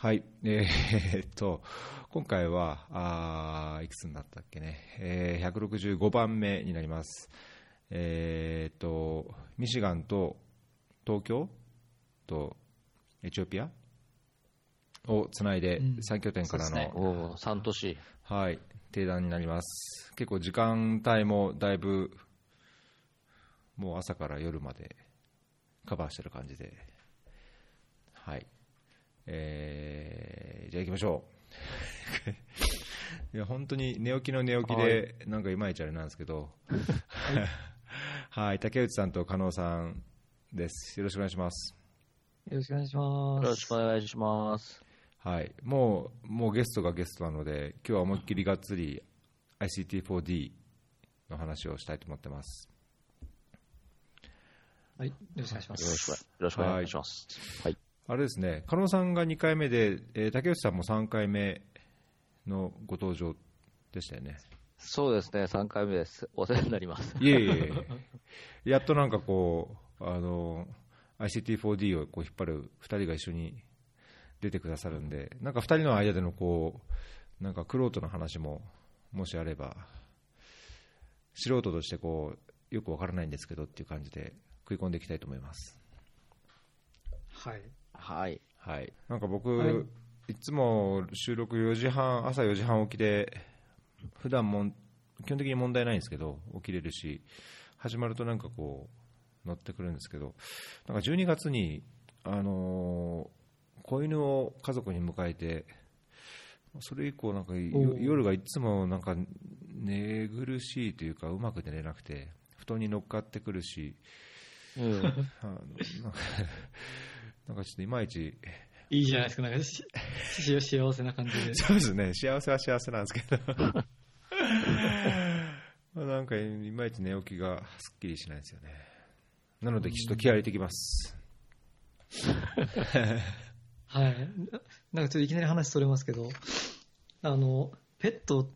はい、えー、っと、今回は、あーいくつになったっけね、えー、165番目になります。えー、っと、ミシガンと東京とエチオピアをつないで、うん3拠点からの、そうですねおお、3都市。はい、定談になります。結構時間帯もだいぶ、もう朝から夜までカバーしてる感じで、はい。えー、じゃあ行きましょう。いや、本当に寝起きの寝起きで、なんかいまいちあれなんですけど、はい、竹内さんと加納さんです。よろしくお願いします。よろしくお願いしよます。ろしくお願いします。はい、もうもうゲストがゲストなので、今日は思いっきりがっつり ICT4D の話をしたいと思ってます。はい、よろしくお願いしまよろしくす。よろしくお願いします。はい。あれですね、加納さんが2回目で、えー竹内さんも3回目のご登場でしたよね。そうですね、3回目です。お世話になります。いえいえ やっとなんかこう、あの ICT4D をこう引っ張る2人が一緒に出てくださるんで、なんか2人の間でのこう、なんかクロートの話ももしあれば、素人としてこうよくわからないんですけどっていう感じで食い込んでいきたいと思います。はい。はい。はい、なんか僕、はいい、つも収録4時半、朝4時半起きで、普段もん基本的に問題ないんですけど、起きれるし、始まるとなんかこう、乗ってくるんですけど、なんか12月に、あのー子犬を家族に迎えて、それ以降、なんか夜がいつもなんか寝苦しいというか、うまく寝れなくて、布団に乗っかってくるし、うん。あのなんかちょっといまいちいいじゃないですか、なんかし、し幸せな感じで。そうですね、幸せは幸せなんですけど、まあなんかいまいち寝起きがすっきりしないですよね。なので、ちょっと気合入れてきます。はい。なんかちょっといきなり話それますけど、あの、ペット、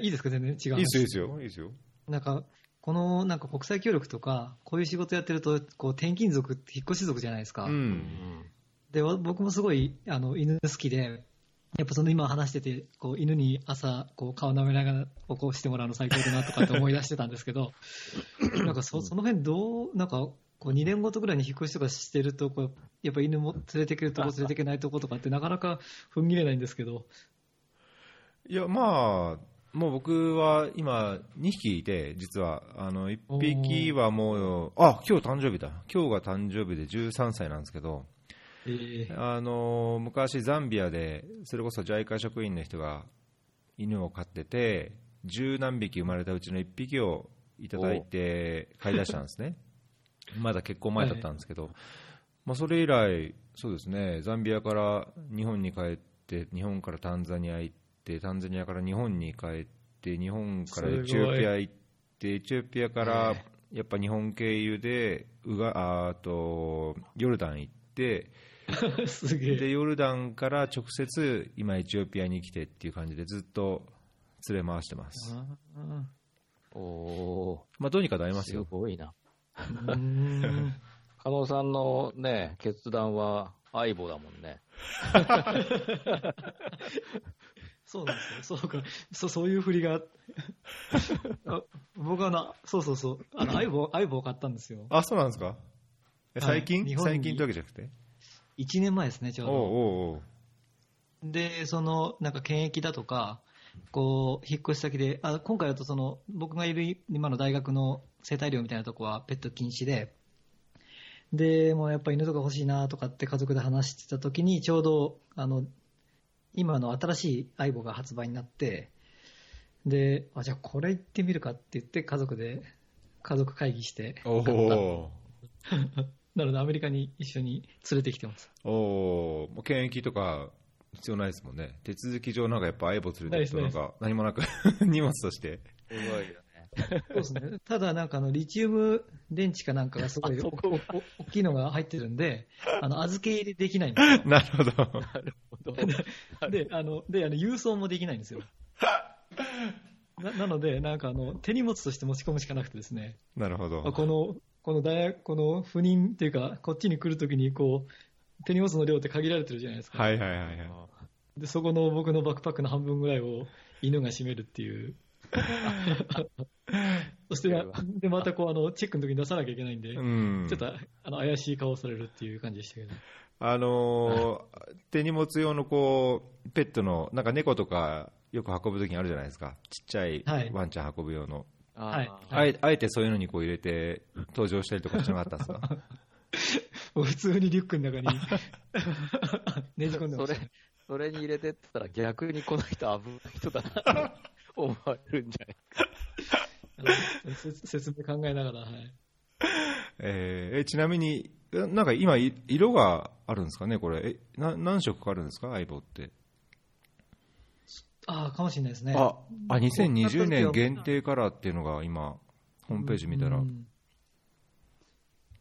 いいですか、全然違う。いいですよ、いいですよ。なんか、このなんか国際協力とか、こういう仕事やってると、こう転勤族って引っ越し族じゃないですか。うん、で、わ僕もすごいあの犬好きで、やっぱその今話してて、こう犬に朝こう顔舐めながら起こしてもらうの最高だなとかって思い出してたんですけど、なんかそその辺どう、なんかこう2年ごとぐらいに引っ越しとかしてると、こうやっぱ犬も連れてけるとこ 連れてけないとことかってなかなか踏ん切れないんですけど、いや、まあ、もう僕は今、2匹いて、実は、あの1匹はもう、あ今日誕生日だ、今日が誕生日で13歳なんですけど、えー。あの昔、ザンビアでそれこそ JICA 職員の人が犬を飼ってて十何匹生まれたうちの1匹をいただいて飼い出したんですね。まだ結婚前だったんですけど、まあ、それ以来、そうですねザンビアから日本に帰って日本からタンザニア行ってタンザニアから日本に帰って日本からエチオピア行ってエチオピアからやっぱ日本経由でウガあーとヨルダン行って すげえ。でヨルダンから直接今エチオピアに来てっていう感じでずっと連れ回してます、おおまあ、どうにかなりー、ますよ。ごいな。加納さんのね、決断は相棒だもんね。そうなんですよ。そうか。そう、そういう振りが。あ僕はな、そうそうそう。あの、相棒、相棒を買ったんですよ。あそうなんですか？え最近、日本に最近ってわけじゃなくて？1年前ですね、ちょうど。おうおうおうで、その、なんか検疫だとか、こう、引っ越し先で、あ今回だとその、僕がいる今の大学の生態寮みたいなとこはペット禁止で、で、もうやっぱ犬とか欲しいなとかって家族で話してた時に、ちょうど、あの、今の新しい相棒が発売になって、で、あ、じゃあこれ行ってみるかって言って家族で、家族会議して、おおなのでアメリカに一緒に連れてきてます。おおもう検疫とか必要ないですもんね。手続き上なんかやっぱ相棒連れてくとなんか何もなく 荷物として。すごいよね。そうですね。ただ、なんかあの、リチウム電池かなんかがすごい大きいのが入ってるんで、あの、預け入れできないんです なるほどよ。で、あの、で、あの、郵送もできないんですよ。ななので、なんかあの、手荷物として持ち込むしかなくてですね、なるほどこの、この大学、この赴任っていうか、こっちに来るときに、こう、手荷物の量って限られてるじゃないですか。はいはいはいはい。で、そこの僕のバックパックの半分ぐらいを犬が占めるっていう。そして、で、またこう、あの、チェックの時に出さなきゃいけないんで、うん。ちょっと、あの、怪しい顔をされるっていう感じでしたけど。あのー 手荷物用のこう、ペットの、なんか猫とかよく運ぶときにあるじゃないですか。ちっちゃいはいワンちゃん運ぶ用の。はいあーあえあえてそういうのにこう入れて登場したりとかしてなかったんですか？もう普通にリュックの中にねじ込んでまそれした。、それに入れてってたら逆にこの人危ない人だなって思われるんじゃない説説明考えながら、はい。えーえちなみに、えなんか今、い色があるんですかね、これ、えな何色かあるんですか、相棒って。ああ、かもしれないですね。ああ2020年限定カラーっていうのが今、ホームページ見たらう、ん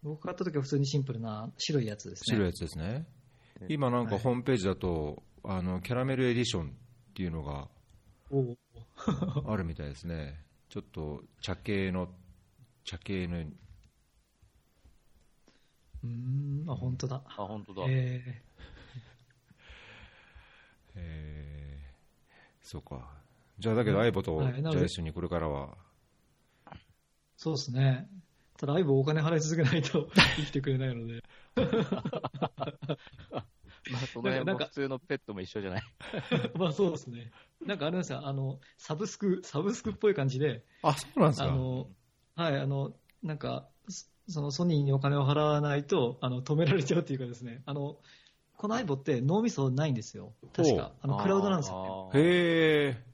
僕買った時は普通にシンプルな白いやつですね。白いやつですね。今なんかはいホームページだと、あのキャラメルエディションっていうのがおう あるみたいですね。ちょっと茶系の、茶系の、うーん、あ、本当だ。あ、本当だ。ええー そうか。じゃあだけど、相棒と、はいじゃあ一緒にこれからは、ーそうですね。ただ、相棒お金払い続けないと生きてくれないので。まあ、その辺も普通のペットも一緒じゃない？まあそうですね。なんかあれなんですよ、あの、サブスク、サブスクっぽい感じで、あ、そうなんですか？あの、はい、あの、なんか、そそのソニーにお金を払わないと、あの、止められちゃうっていうかですね、あの、この iPod って脳みそないんですよ。確か。あの、クラウドなんですよね。よ。へえ。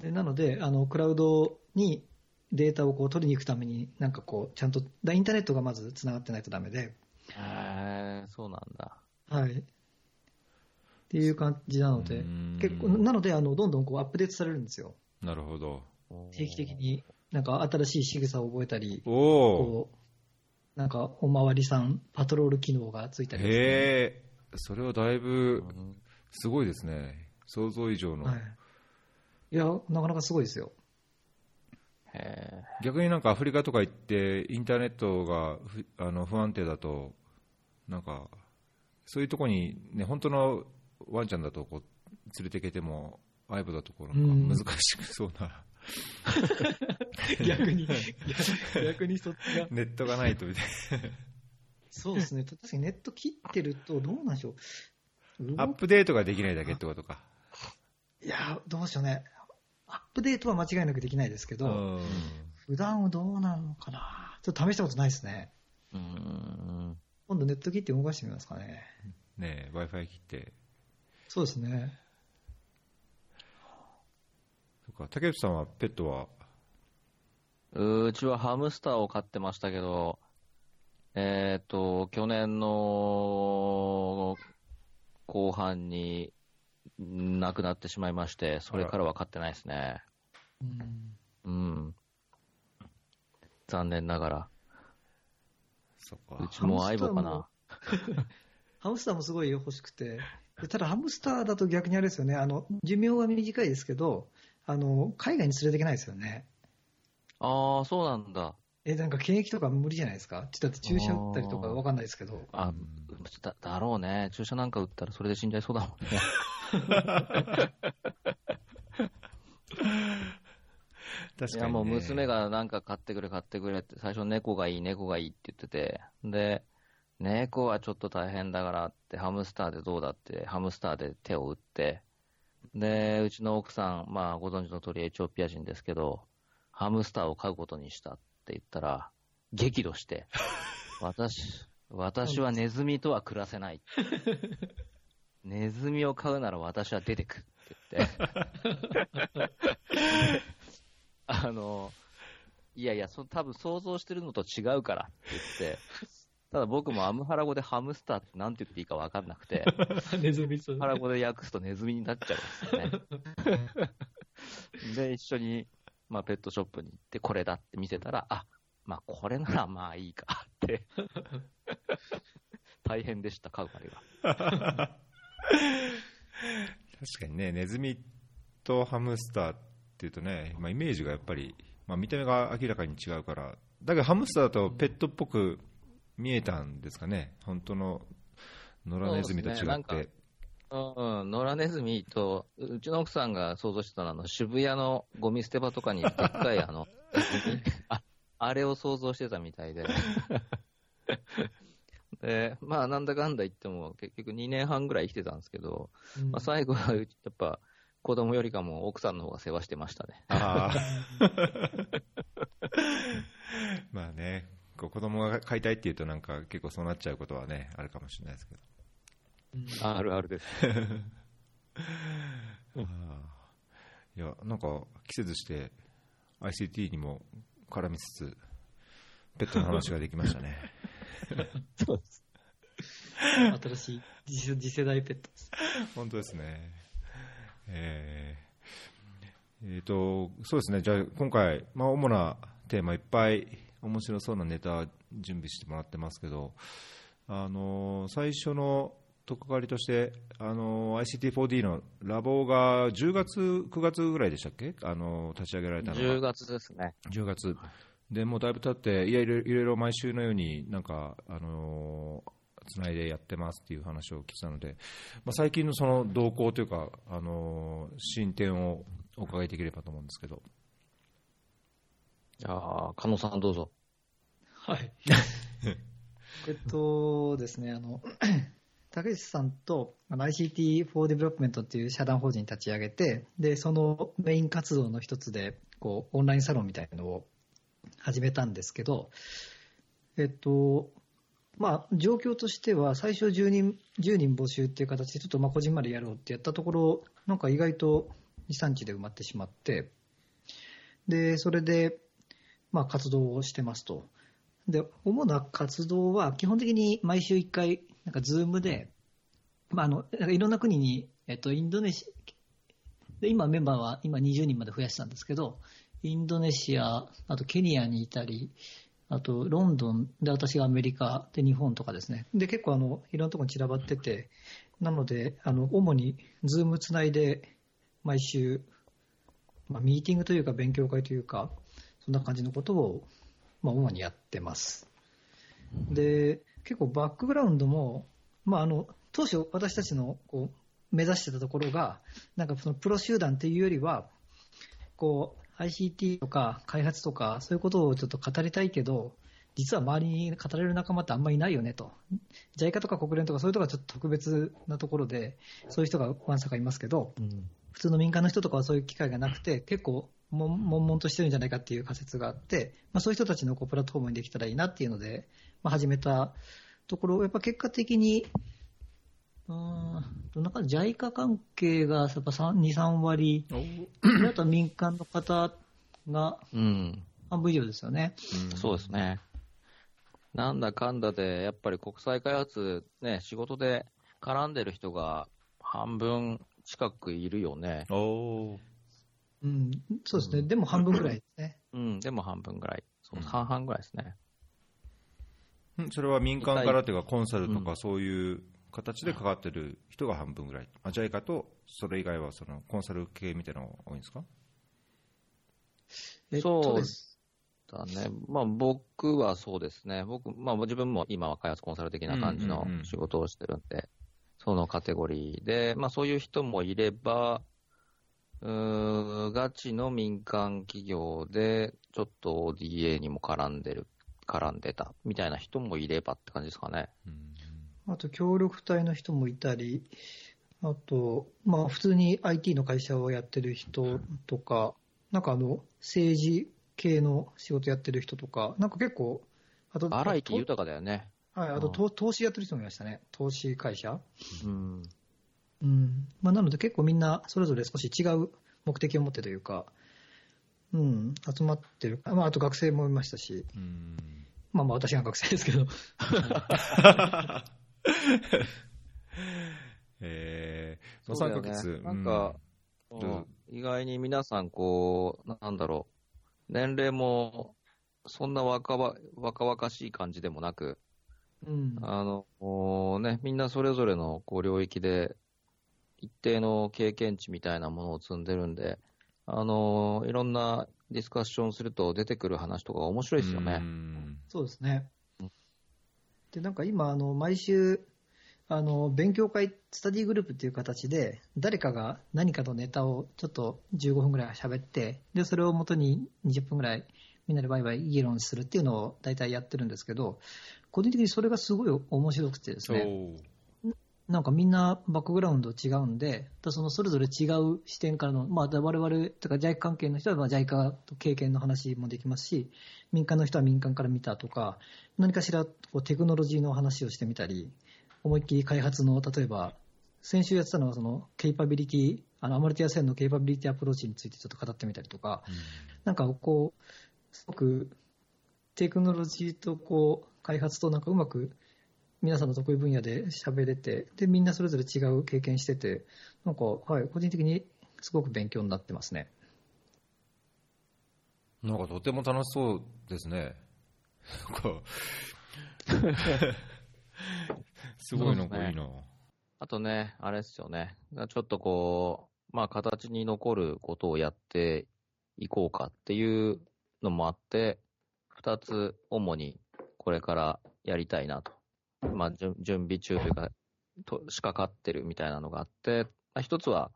でなので、あの、クラウドにデータをこう取りに行くために、なんかこう、ちゃんと、だインターネットがまず繋がってないとダメで、へえ、そうなんだ。はい。っていう感じなので結構、なので、あの、どんどんこうアップデートされるんですよ。なるほど。定期的に、なんか新しい仕草を覚えたり、おなんかおまわりさん、パトロール機能がついたりねへえ。それはだいぶうんすごいですね。想像以上の。はい。いや、なかなかすごいですよ。逆になんかアフリカとか行って、インターネットがふあの不安定だと、なんか、そういうとこに、ね、本当のワンちゃんだとこう連れて行けても、相棒だとこうなんか難しくそうな、逆に、逆逆にそっちが。ネットがないとみたいそうですね。確かにネット切ってると、どうなんでしょう。な。アップデートができないだけってことか。いや、どうしようね。アップデートは間違いなくできないですけど、うん普段はどうなのかな。ちょっと試したことないですね。うん。今度ネット切って動かしてみますかね。ね Wi-Fi 切って。そうですね。そっか竹内さんはペットは、うちはハムスターを飼ってましたけど、えっ、と、去年の後半に亡くなってしまいまして、それからは飼ってないですね。うんうん。残念ながら。そっか。うちも相棒かな。ハムスターも すごい欲しくて、でただハムスターだと逆にあれですよね、あの寿命は短いですけど、あの海外に連れていけないですよね。ああ、そうなんだ。え、なんか検疫とか無理じゃないですか？だって注射打ったりとかわかんないですけど。あ、だだろうね。注射なんか打ったらそれで死んじゃいそうだもんね。確かに、ね。いやもう娘がなんか買ってくれ買ってくれって、最初猫がいい猫がいいって言ってて、で、猫はちょっと大変だからって、ハムスターでどうだって、ハムスターで手を打って、で、うちの奥さん、まあご存知の通りエチオピア人ですけど、ハムスターを飼うことにしたって言ったら、激怒して、私、私はネズミとは暮らせない。ネズミを飼うなら私は出てくって言って。あの、いやいや、そ多分想像してるのと違うからって言って、ただ僕もアムハラ語でハムスターって何て言っていいか分かんなくて、ネズミハラ語で訳すとネズミになっちゃうんですよね。で、一緒に、まあ、ペットショップに行って、これだって見せたら、あ、まあ、これならまあいいかって。大変でした、飼うまでが。確かにね、ネズミとハムスターっていうとね、まあ、イメージがやっぱり、まあ、見た目が明らかに違うから、だけどハムスターだとペットっぽく見えたんですかね、本当の野良ネズミと違って。うん、野良ネズミと、うちの奥さんが想像してたのは、あの渋谷のゴミ捨て場とかにでっかい あの、ああれを想像してたみたいで。で、まあ、なんだかんだ言っても、結局2年半ぐらい生きてたんですけど、うんまあ、最後は、やっぱ、子供よりかも奥さんの方が世話してましたね。ああ。まあね、こう子供が飼いたいっていうとなんか結構そうなっちゃうことはね、あるかもしれないですけど。あるあるです。ああいや、なんか季節して ICT にも絡みつつ、ペットの話ができましたね。そうです。新しい次世次世代ペットです。本当ですね。えーえーと、そうですね、じゃあ今回、まあ、主なテーマいっぱい面白そうなネタ準備してもらってますけど、あのー最初のとっかかりとして、あのー ICT4D のラボが10月、9月ぐらいでしたっけ、あのー立ち上げられたのが。10月ですね。10月、でもうだいぶ経って、いやいろいろ毎週のようになんか、あのつないでやってますっていう話を聞いたので、まあ、最近のその動向というか、あの進展をお伺いできればと思うんですけど、じゃあ、加納さんどうぞ。はい。えっとですね、あの、竹内さんとあの ICT for Development っていう社団法人立ち上げて、で、そのメイン活動の一つで、こう、オンラインサロンみたいなのを始めたんですけど、えっと、まあ、状況としては、最初10人、10人募集っていう形で、ちょっとまあ、こじんまりやろうってやったところ、なんか意外と2、3日で埋まってしまって、で、それで、まあ、活動をしてますと。で、主な活動は基本的に毎週1回、なんかズームで、まあ、あの、いろんな国に、えっと、インドネシで今メンバーは今20人まで増やしたんですけど、インドネシア、あとケニアにいたり、あとロンドンで私がアメリカで日本とかですね。で、結構あの、いろんなところに散らばってて、なので、あの、主にズームつないで毎週、まあ、ミーティングというか勉強会というか、そんな感じのことを、まあ、主にやってます。で、結構バックグラウンドも、まあ、あの、当初私たちのこう目指してたところが、なんかそのプロ集団っていうよりは、こう、ICT とか開発とか、そういうことをちょっと語りたいけど、実は周りに語れる仲間ってあんまりいないよねと。JICA とか国連とかそういうところがちょっと特別なところで、そういう人がわんさかいますけど、普通の民間の人とかはそういう機会がなくて、結構、もん悶々としてるんじゃないかっていう仮説があって、まあ、そういう人たちのこうプラットフォームにできたらいいなっていうので、まあ、始めたところ、やっぱ結果的に、うーんどんな感じ、JICA 関係がやっぱ3 2、3割、あとは民間の方がうん。半分以上ですよね。そうですね。なんだかんだで、やっぱり国際開発、ね、仕事で絡んでる人が半分近くいるよね。うん、そうですね。でも半分ぐらいですね。うん、でも半分ぐらい。そううん半々ぐらいですね。んそれは民間からというか、コンサルとうかそういう形で関わってる人が半分ぐらい、あ JICA とそれ以外はそのコンサル系みたいなのが多いんですか？えっそうとです。だね。まあ僕はそうですね。僕、まあ自分も今は開発コンサル的な感じのうんうんうん仕事をしてるんで、そのカテゴリーで、まあそういう人もいれば、うーガチの民間企業で、ちょっと ODA にも絡んでる、絡んでたみたいな人もいればって感じですかね。あと協力隊の人もいたり、あと、まあ普通に IT の会社をやってる人とか、なんかあの、政治系の仕事やってる人とか、なんか結構、あと、荒木豊かだよね。はい、あと投投資やってる人もいましたね。投資会社。うん。うん。まあなので結構みんなそれぞれ少し違う目的を持ってというか、うん、集まってる。まああと学生もいましたし、うんまあまあ私が学生ですけど、えー、そうだよね3ヶ月、なんか、ううんん意外に皆さん、こう、なんだろう、年齢も、そんな若ば若々しい感じでもなく、うん。あの、ね、みんなそれぞれのこう領域で、一定の経験値みたいなものを積んでるんで、あの、いろんなディスカッションすると出てくる話とか面白いですようね。んそうですねうん。で、なんか今、あの、毎週、あの勉強会、スタディグループっていう形で、誰かが何かのネタをちょっと15分ぐらい喋って、でそれをもとに20分ぐらいみんなでバイバイ議論するっていうのを大体やってるんですけど、個人的にそれがすごい面白くてですね、なんかみんなバックグラウンド違うんで、そのそれぞれ違う視点からの、まあ、我々とか JICA 関係の人はまあ JICA と経験の話もできますし、民間の人は民間から見たとか、何かしらこうテクノロジーの話をしてみたり、思いっきり開発の、例えば、先週やってたのはそのケイパビリティ、あのアマルティア線のケイパビリティアプローチについてちょっと語ってみたりとか、うん、なんかこう、すごくテクノロジーとこう開発となんかうまく皆さんの得意分野で喋れて、で、みんなそれぞれ違う経験してて、なんか、はい、個人的にすごく勉強になってますね。なんかとても楽しそうですね。すごいのがいいな、ね。あとね、あれですよね。ちょっとこう、まあ形に残ることをやっていこうかっていうのもあって、二つ主にこれからやりたいなとまあ、準備中というか、と仕掛かってるみたいなのがあって、まあ、一つは、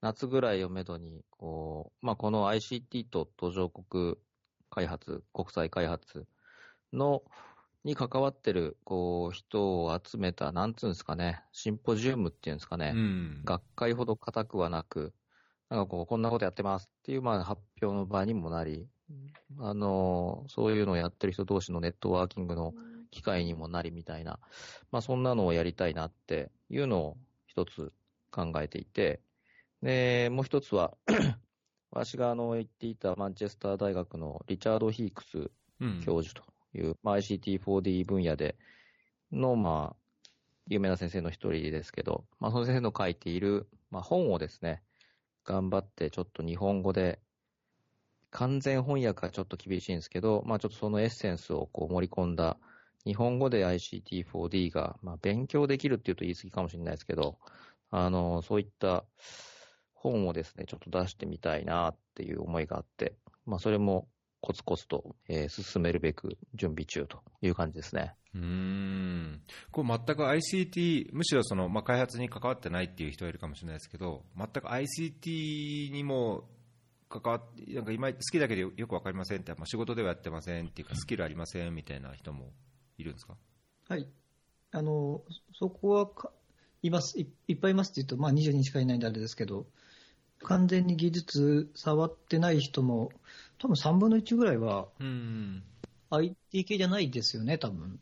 夏ぐらいをめどに、こう、まあ、この ICT と途上国開発、国際開発の、に関わってる、こう、人を集めた、なんつうんですかね、シンポジウムっていうんですかね、うん、学会ほど固くはなく、なんかこう、こんなことやってますっていう、まあ、発表の場にもなり、あの、そういうのをやってる人同士のネットワーキングの機会にもなりみたいな、まあそんなのをやりたいなっていうのを一つ考えていて、で、もう一つは 私があの言っていたマンチェスター大学のリチャード・ヒークス教授という、うん、まあ、ICT4D 分野での、まあ、有名な先生の一人ですけど、まあ、その先生の書いている、まあ、本をですね、頑張ってちょっと日本語で完全翻訳はちょっと厳しいんですけど、まあちょっとそのエッセンスをこう盛り込んだ日本語で ICT4D が、まあ、勉強できるっていうと言い過ぎかもしれないですけど、あの、そういった本をですね、ちょっと出してみたいなっていう思いがあって、まあ、それもコツコツと、えー、進めるべく準備中という感じですね。うんこれ全く ICT、むしろその、まあ、開発に関わってないっていう人はいるかもしれないですけど、全く ICT にも関わって、なんか今好きだけでよく分かりませんって、まあ、仕事ではやってませんっていうか、スキルありませんみたいな人もいるんですか？はい。あのそこはかいますいいっぱいいますって言うと、まあ、20人しかいないんであれですけど、完全に技術触ってない人も、多分3分の1ぐらいは、IT 系じゃないですよね、多分。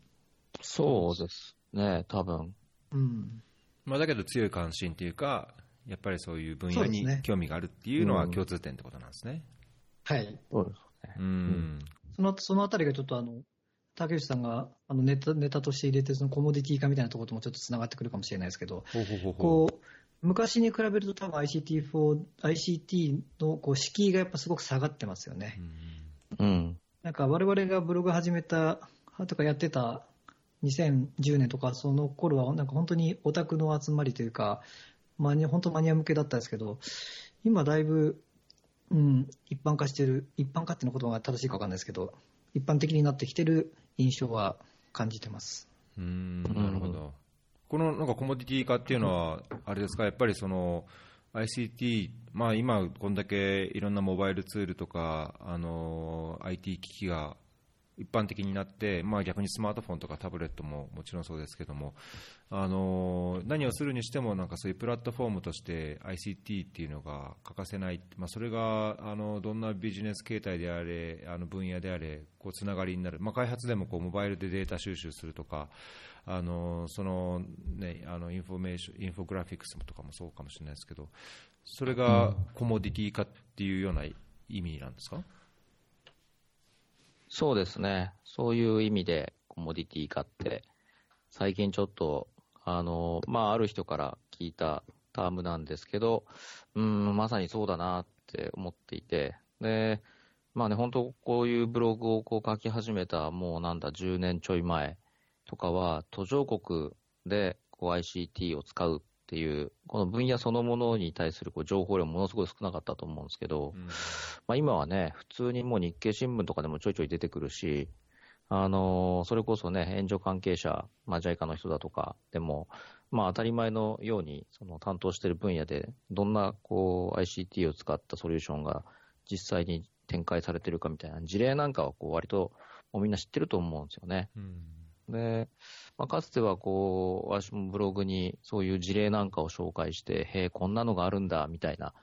そうですね、多分。うん。まあ、だけど強い関心というか、やっぱりそういう分野に興味があるっていうのは共通点ってことなんですね。はい。そうですね。うん。その、そのあたりがちょっとあの、竹内さんがあのネタネタとして入れてそのコモディティ化みたいなところともちょっとつながってくるかもしれないですけど、ほうほうほうこう昔に比べると多分 ICT4、ICT のこう敷居がやっぱすごく下がってますよね。うん。なんか我々がブログ始めた、とかやってた2010年とかその頃はなんか本当にオタクの集まりというか、マニ本当マニア向けだったんですけど、今だいぶ、うん、一般化してる、一般化っていうの言葉が正しいか分かんないですけど、一般的になってきてる印象は感じてます。うんなるほど。このなんかコモディティ化っていうのは、あれですか、やっぱりその ICT、まあ、今、こんだけいろんなモバイルツールとか、あの IT 機器が一般的になって、まあ、逆にスマートフォンとかタブレットももちろんそうですけども、あの何をするにしてもなんかそういうプラットフォームとして ICT っていうのが欠かせない、まあ、それがあのどんなビジネス形態であれあの分野であれこうつながりになる、まあ、開発でもこうモバイルでデータ収集するとかあのその、ね、あのインフォメーションインフォグラフィックスとかもそうかもしれないですけどそれがコモディティ化っていうような意味なんですか、そうですね。そういう意味でコモディティ化って、最近ちょっと、あの、まあ、ある人から聞いたタームなんですけど、うん、まさにそうだなって思っていて、で、まあね、本当こういうブログをこう書き始めた、もうなんだ、10年ちょい前とかは、途上国でこう ICT を使うっていう、この分野そのものに対するこう情報量ものすごい少なかったと思うんですけど、うん、まあ、今はね、普通にもう日経新聞とかでもちょいちょい出てくるし、あの、それこそね、援助関係者、まあ、JICA の人だとかでも、まあ、当たり前のように、その担当している分野で、どんな、こう、ICT を使ったソリューションが実際に展開されてるかみたいな事例なんかは、こう、割と、もうみんな知ってると思うんですよね。うんで、まあ、かつてはこう、私もブログにそういう事例なんかを紹介して、へえ、こんなのがあるんだ、みたいな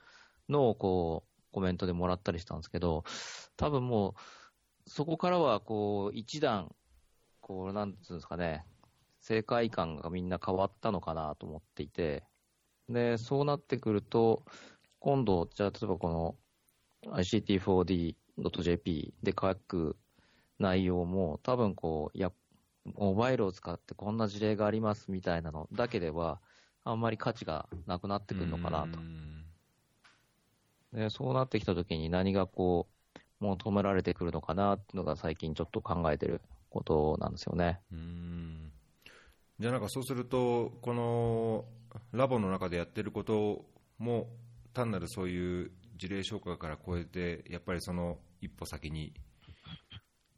のをこう、コメントでもらったりしたんですけど、多分もう、そこからはこう、一段、こう、なんつうんですかね、正解感がみんな変わったのかなと思っていて、で、そうなってくると、今度、じゃあ、例えばこの ICT4D.jp で書く内容も、多分こう、いや、モバイルを使ってこんな事例がありますみたいなのだけでは、あんまり価値がなくなってくるのかなとう。んでそうなってきたときに何がこう、求められてくるのかなっていうのが最近ちょっと考えてることなんですよね。うんじゃあなんかそうすると、このラボの中でやってることも、単なるそういう事例紹介から超えて、やっぱりその一歩先に、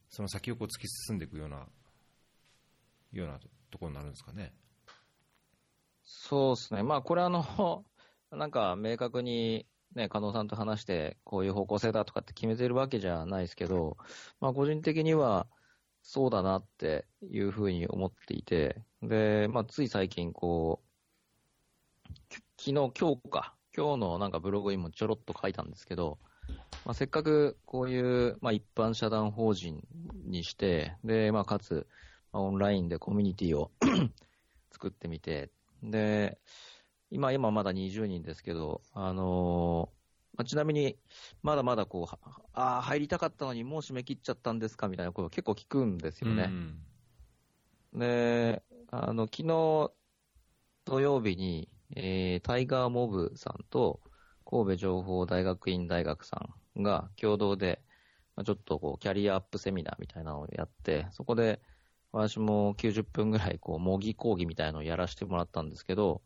その先をこう突き進んでいくような、ようなところになるんですかね。そうですね。まあこれあの、なんか明確にね、加納さんと話して、こういう方向性だとかって決めてるわけじゃないですけど、まあ個人的にはそうだなっていうふうに思っていて、で、まあつい最近こう、き昨日、今日か、今日のなんかブログにもちょろっと書いたんですけど、まあ、せっかくこういう、まあ、一般社団法人にして、で、まあ、かつ、オンラインでコミュニティを 作ってみて、で、今、今まだ20人ですけど、あのーまあ、ちなみに、まだまだこう、はああ、入りたかったのにもう締め切っちゃったんですかみたいなことを結構聞くんですよね。うんで、あの、昨日土曜日に、えータイガーモブさんと神戸情報大学院大学さんが共同で、まあちょっとこう、キャリアアップセミナーみたいなのをやって、そこで、私も90分ぐらい、こう、模擬講義みたいなのをやらせてもらったんですけど、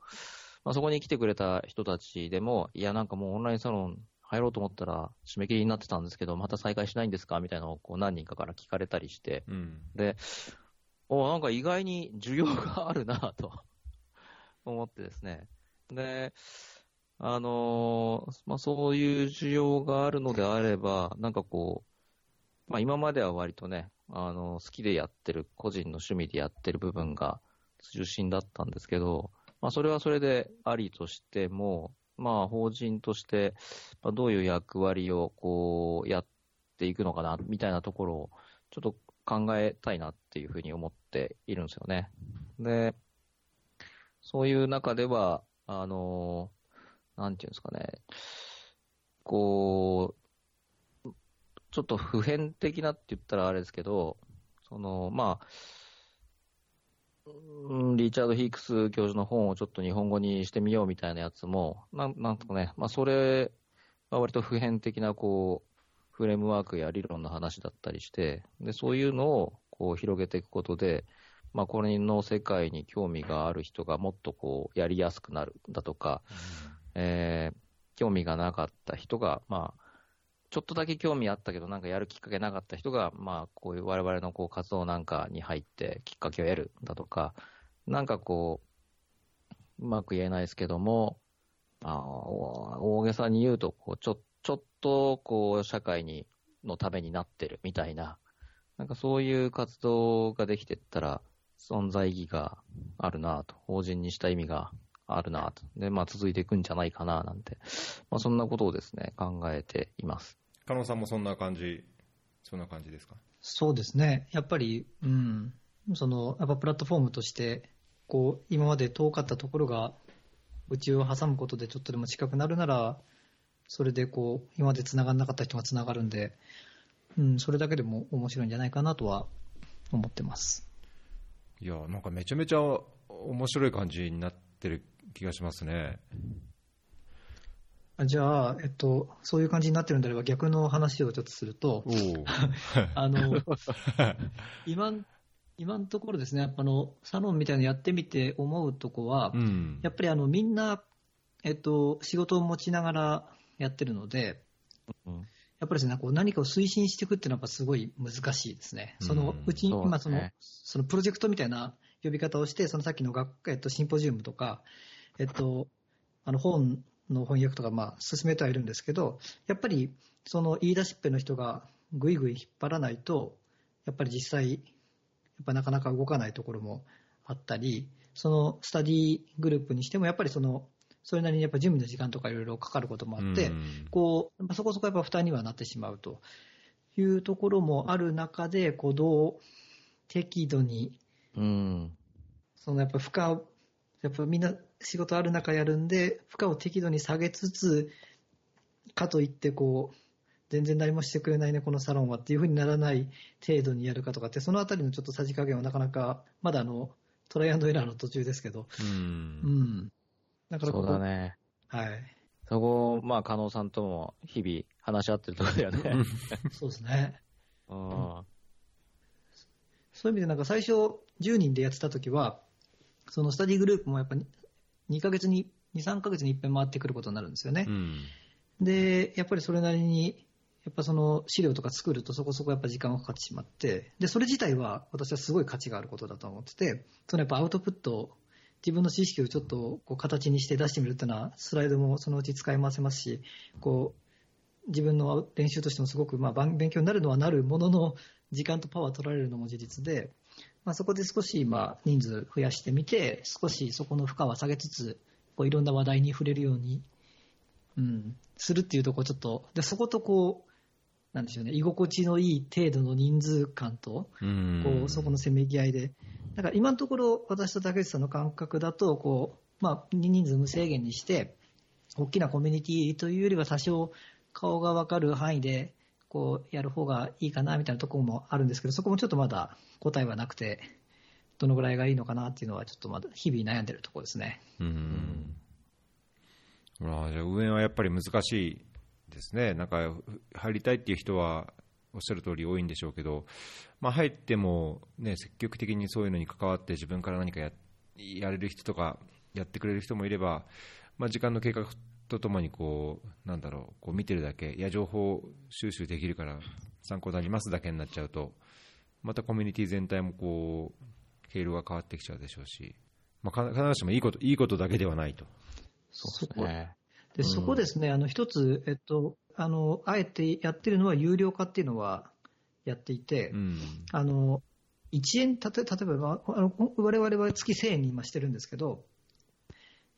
まあ、そこに来てくれた人たちでも、いや、なんかもうオンラインサロン入ろうと思ったら締め切りになってたんですけど、また再開しないんですか？みたいなのをこう何人かから聞かれたりして、うん。で、おなんか意外に需要があるなと 思ってですね。で、あのーまあ、そういう需要があるのであれば、なんかこう、まあ、今までは割とね、あの好きでやってる、個人の趣味でやってる部分が中心だったんですけど、まあ、それはそれでありとしても、まあ、法人として、まあどういう役割をこうやっていくのかな、みたいなところを、ちょっと考えたいなっていうふうに思っているんですよね。で、そういう中では、あの、なんていうんですかね、こう、ちょっと普遍的なって言ったらあれですけど、その、まあ、うんリチャード・ヒークス教授の本をちょっと日本語にしてみようみたいなやつも、なんなんとかね、まあ、それは割と普遍的な、こう、フレームワークや理論の話だったりして、で、そういうのをこう広げていくことで、まあ、これの世界に興味がある人がもっとこう、やりやすくなるだとか、えー興味がなかった人が、まあ、ちょっとだけ興味あったけど、なんかやるきっかけなかった人が、まあ、こういう我々のこう活動なんかに入ってきっかけを得るだとか、なんかこう、うまく言えないですけども、あ、大げさに言うと、こうちょ、ちょっと、こう、社会に、のためになってるみたいな、なんかそういう活動ができてったら、存在意義があるなと、法人にした意味があるなと、で、まあ続いていくんじゃないかななんて、まあそんなことをですね、考えています。加納さんもそんな感じ、そんな感じですか？そうですね。やっぱり、うん。その、やっぱプラットフォームとして、こう、今まで遠かったところが、うちを挟むことでちょっとでも近くなるなら、それでこう、今まで繋がんなかった人が繋がるんで、うん、それだけでも面白いんじゃないかなとは思ってます。いや、なんかめちゃめちゃ面白い感じになってる気がしますね。あじゃあ、えっと、そういう感じになってるんであれば逆の話をちょっとすると。あの、今、今のところですね、あの、サロンみたいなのやってみて思うとこは、うん。やっぱりあの、みんな、えっと、仕事を持ちながらやってるので、うんやっぱりですね、こう何かを推進していくっていうのはやっぱすごい難しいですね。そのうちう今その、ねそのプロジェクトみたいな呼び方をして、そのさっきの学、えっと、シンポジウムとか、えっと、あの本の翻訳とか、まあ、進めてはいるんですけど、やっぱり、その言い出しっぺの人がぐいぐい引っ張らないと、やっぱり実際、やっぱなかなか動かないところもあったり、そのスタディグループにしても、やっぱりその、それなりにやっぱ準備の時間とかいろいろかかることもあって、うんこう、そこそこやっぱ負担にはなってしまうというところもある中で、こう、どう適度に、うん。そのやっぱ負荷を、やっぱみんな仕事ある中やるんで、負荷を適度に下げつつ、かといってこう、全然何もしてくれないね、このサロンはっていうふうにならない程度にやるかとかって、そのあたりのちょっとさじ加減はなかなか、まだあの、トライアンドエラーの途中ですけど、ううんん。だからここそうだね。はい。そこ、まあ、加納さんとも日々話し合ってるところだよね。そうですね。うん。そういう意味でなんか最初10人でやってた時は、そのスタディグループもやっぱ2ヶ月に、2、3ヶ月に一遍回ってくることになるんですよね。うんで、やっぱりそれなりに、やっぱその資料とか作るとそこそこやっぱ時間がかかってしまって、で、それ自体は私はすごい価値があることだと思ってて、そのやっぱアウトプットを、自分の知識をちょっとこう形にして出してみるっていうのは、スライドもそのうち使い回せますし、こう、自分の練習としてもすごくまあ勉強になるのはなるものの、時間とパワー取られるのも事実で、まあ、そこで少しまあ人数増やしてみて、少しそこの負荷は下げつつ、こういろんな話題に触れるように、うん、するっていうところちょっと、でそことこう、なんでしょうね、居心地のいい程度の人数感と、うん。こうそこのせめぎ合いで、だから今のところ、私と竹内さんの感覚だと、こうまあ、人数無制限にして、大きなコミュニティというよりは、多少顔が分かる範囲でこうやる方がいいかなみたいなところもあるんですけど、そこもちょっとまだ答えはなくて、どのぐらいがいいのかなっていうのは、ちょっとまだ日々悩んでるところですね。うんああじゃあ運営はやっぱり難しいですね、なんか入りたいっていう人はおっしゃる通り多いんでしょうけど、まあ、入っても、ね、積極的にそういうのに関わって自分から何かややれる人とかやってくれる人もいれば、まあ、時間の計画とともにこうなんだろうこう見てるだけいや情報収集できるから参考になりますだけになっちゃうとまたコミュニティ全体もこう経路が変わってきちゃうでしょうし、まあ、か必ずしもいいこといいことだけではないと。そうですね。で、そこですね、あの、一つ、えっと、あの、あえてやってるのは有料化っていうのはやっていて、うんあの、1円、例えば、まああの、我々は月1000円に今してるんですけど、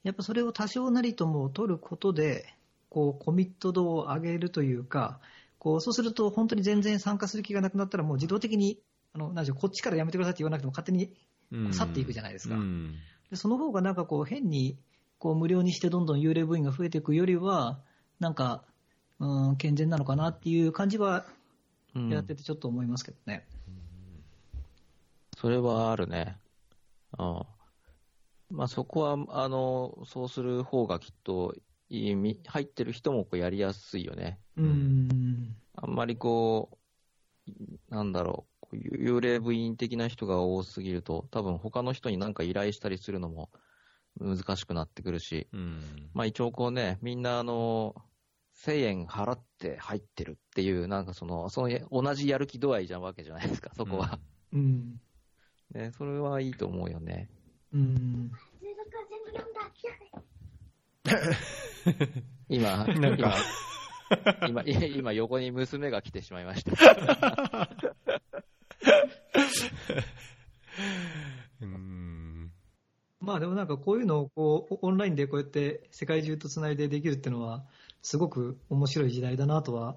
やっぱそれを多少なりとも取ることで、こう、コミット度を上げるというか、こう、そうすると本当に全然参加する気がなくなったらもう自動的に、あの、なんでしょう、こっちからやめてくださいって言わなくても勝手にうん去っていくじゃないですかうんでその方がなんかこう変にこう無料にしてどんどん幽霊部員が増えていくよりは、なんか、うん、健全なのかなっていう感じはうんやっててちょっと思いますけどね。それはあるね。うん。まあそこは、あの、そうする方がきっといいみ、入ってる人もこうやりやすいよね。うん。あんまりこう、なんだろう、こう幽霊部員的な人が多すぎると、多分他の人に何か依頼したりするのも難しくなってくるし、うんまあ一応こうね、みんなあの、1000円払って入ってるっていう、なんかその、その同じやる気度合いじゃんわけじゃないですか、そこは。うん。ね、それはいいと思うよね。うん。今、なんか今、今、今横に娘が来てしまいました。うんまあでもなんかこういうのをこうオンラインでこうやって世界中とつないでできるっていうのは、すごく面白い時代だなとは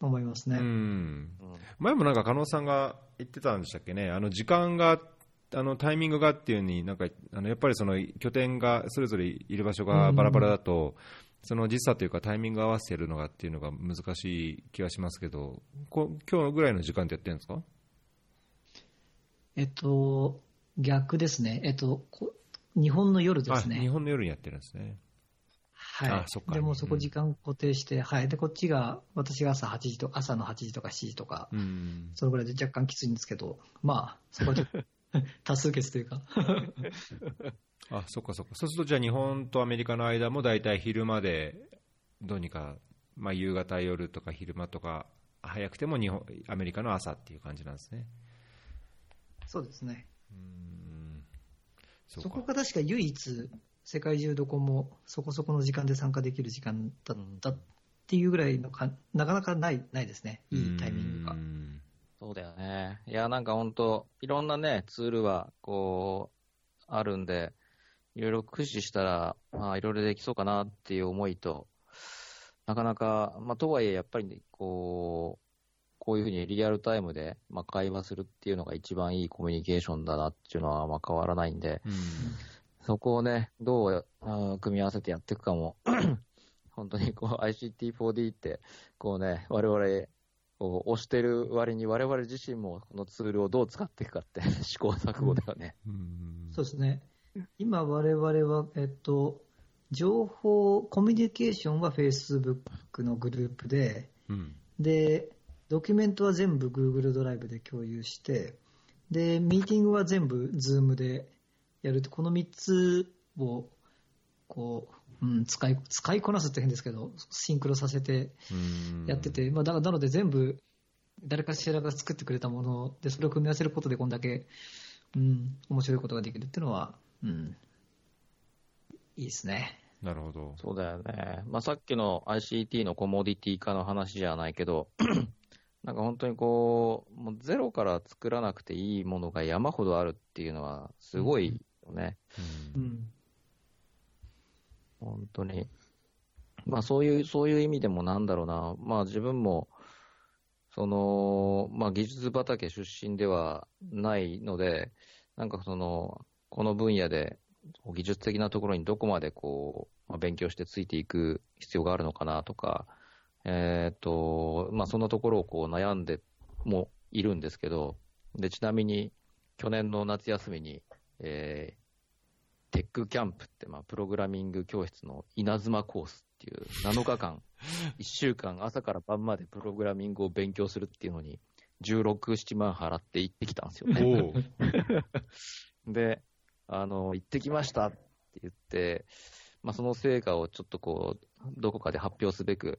思いますね。前もなんか加納さんが言ってたんでしたっけね、あの時間が、あのタイミングがっていうになんかあのやっぱりその拠点がそれぞれいる場所がバラバラだと、その時差というかタイミング合わせてるのがっていうのが難しい気がしますけど、こ今日ぐらいの時間でやってるんですか？えっと、逆ですね。えっと、こ日本の夜ですあ日ね。本の夜にやってるんですね。はい。あそっかでもそこ時間固定して、はい。で、こっちが、私が朝8時と、朝の8時とか7時とか、うんそのぐらいで若干きついんですけど、まあ、そこはちょっと 多数決というか。あそっかそっか、そうするとじゃあ日本とアメリカの間も大体昼までどうにかまあ、夕方、夜とか昼間とか、早くても日本アメリカの朝っていう感じなんですね。そうですね。うんそそうこかが確か唯一、世界中どこもそこそこの時間で参加できる時間だったっていうぐらいのか、なかなかないないですね、いいタイミングだよね。いや、なんか本当いろんなね、ツールは、こう、あるんで、いろいろ駆使したら、まあ、いろいろできそうかなっていう思いと、なかなか、まあ、とはいえ、やっぱりね、こう、こういうふうにリアルタイムで、まあ、会話するっていうのが一番いいコミュニケーションだなっていうのは、まあ、変わらないんで、うんそこをね、どうあー組み合わせてやっていくかも、本当にこう ICT4D って、こうね、我々、こう押してる割に我々自身もこのツールをどう使っていくかって 試行錯誤だよね。うんそうですね。今我々は、えっと、情報、コミュニケーションは Facebook のグループで、うんで、ドキュメントは全部 Google ドライブで共有して、で、ミーティングは全部 Zoom でやるって、この3つを、こう、うん、使い、使いこなすって変ですけど、シンクロさせてうんやってて、まあ、だなので全部、誰かしらが作ってくれたもので、それを組み合わせることでこんだけ、うん、面白いことができるっていうのは、うん、いいですね。なるほど。そうだよね。まあ、さっきの ICT のコモディティ化の話じゃないけど、なんか本当にこう、もうゼロから作らなくていいものが山ほどあるっていうのはすごいよね。ううんん。本当に。まあそういう、そういう意味でもなんだろうな。まあ自分も、その、まあ技術畑出身ではないので、なんかその、この分野で技術的なところにどこまでこう、まあ、勉強してついていく必要があるのかなとか、えっ、と、まあそんなところをこう悩んでもいるんですけど、で、ちなみに去年の夏休みに、えーテックキャンプって、まあ、プログラミング教室の稲妻コースっていう7日間、1週間朝から晩までプログラミングを勉強するっていうのに、16、7万払って行ってきたんですよね。で、あの、行ってきましたって言って、まあ、その成果をちょっとこう、どこかで発表すべく、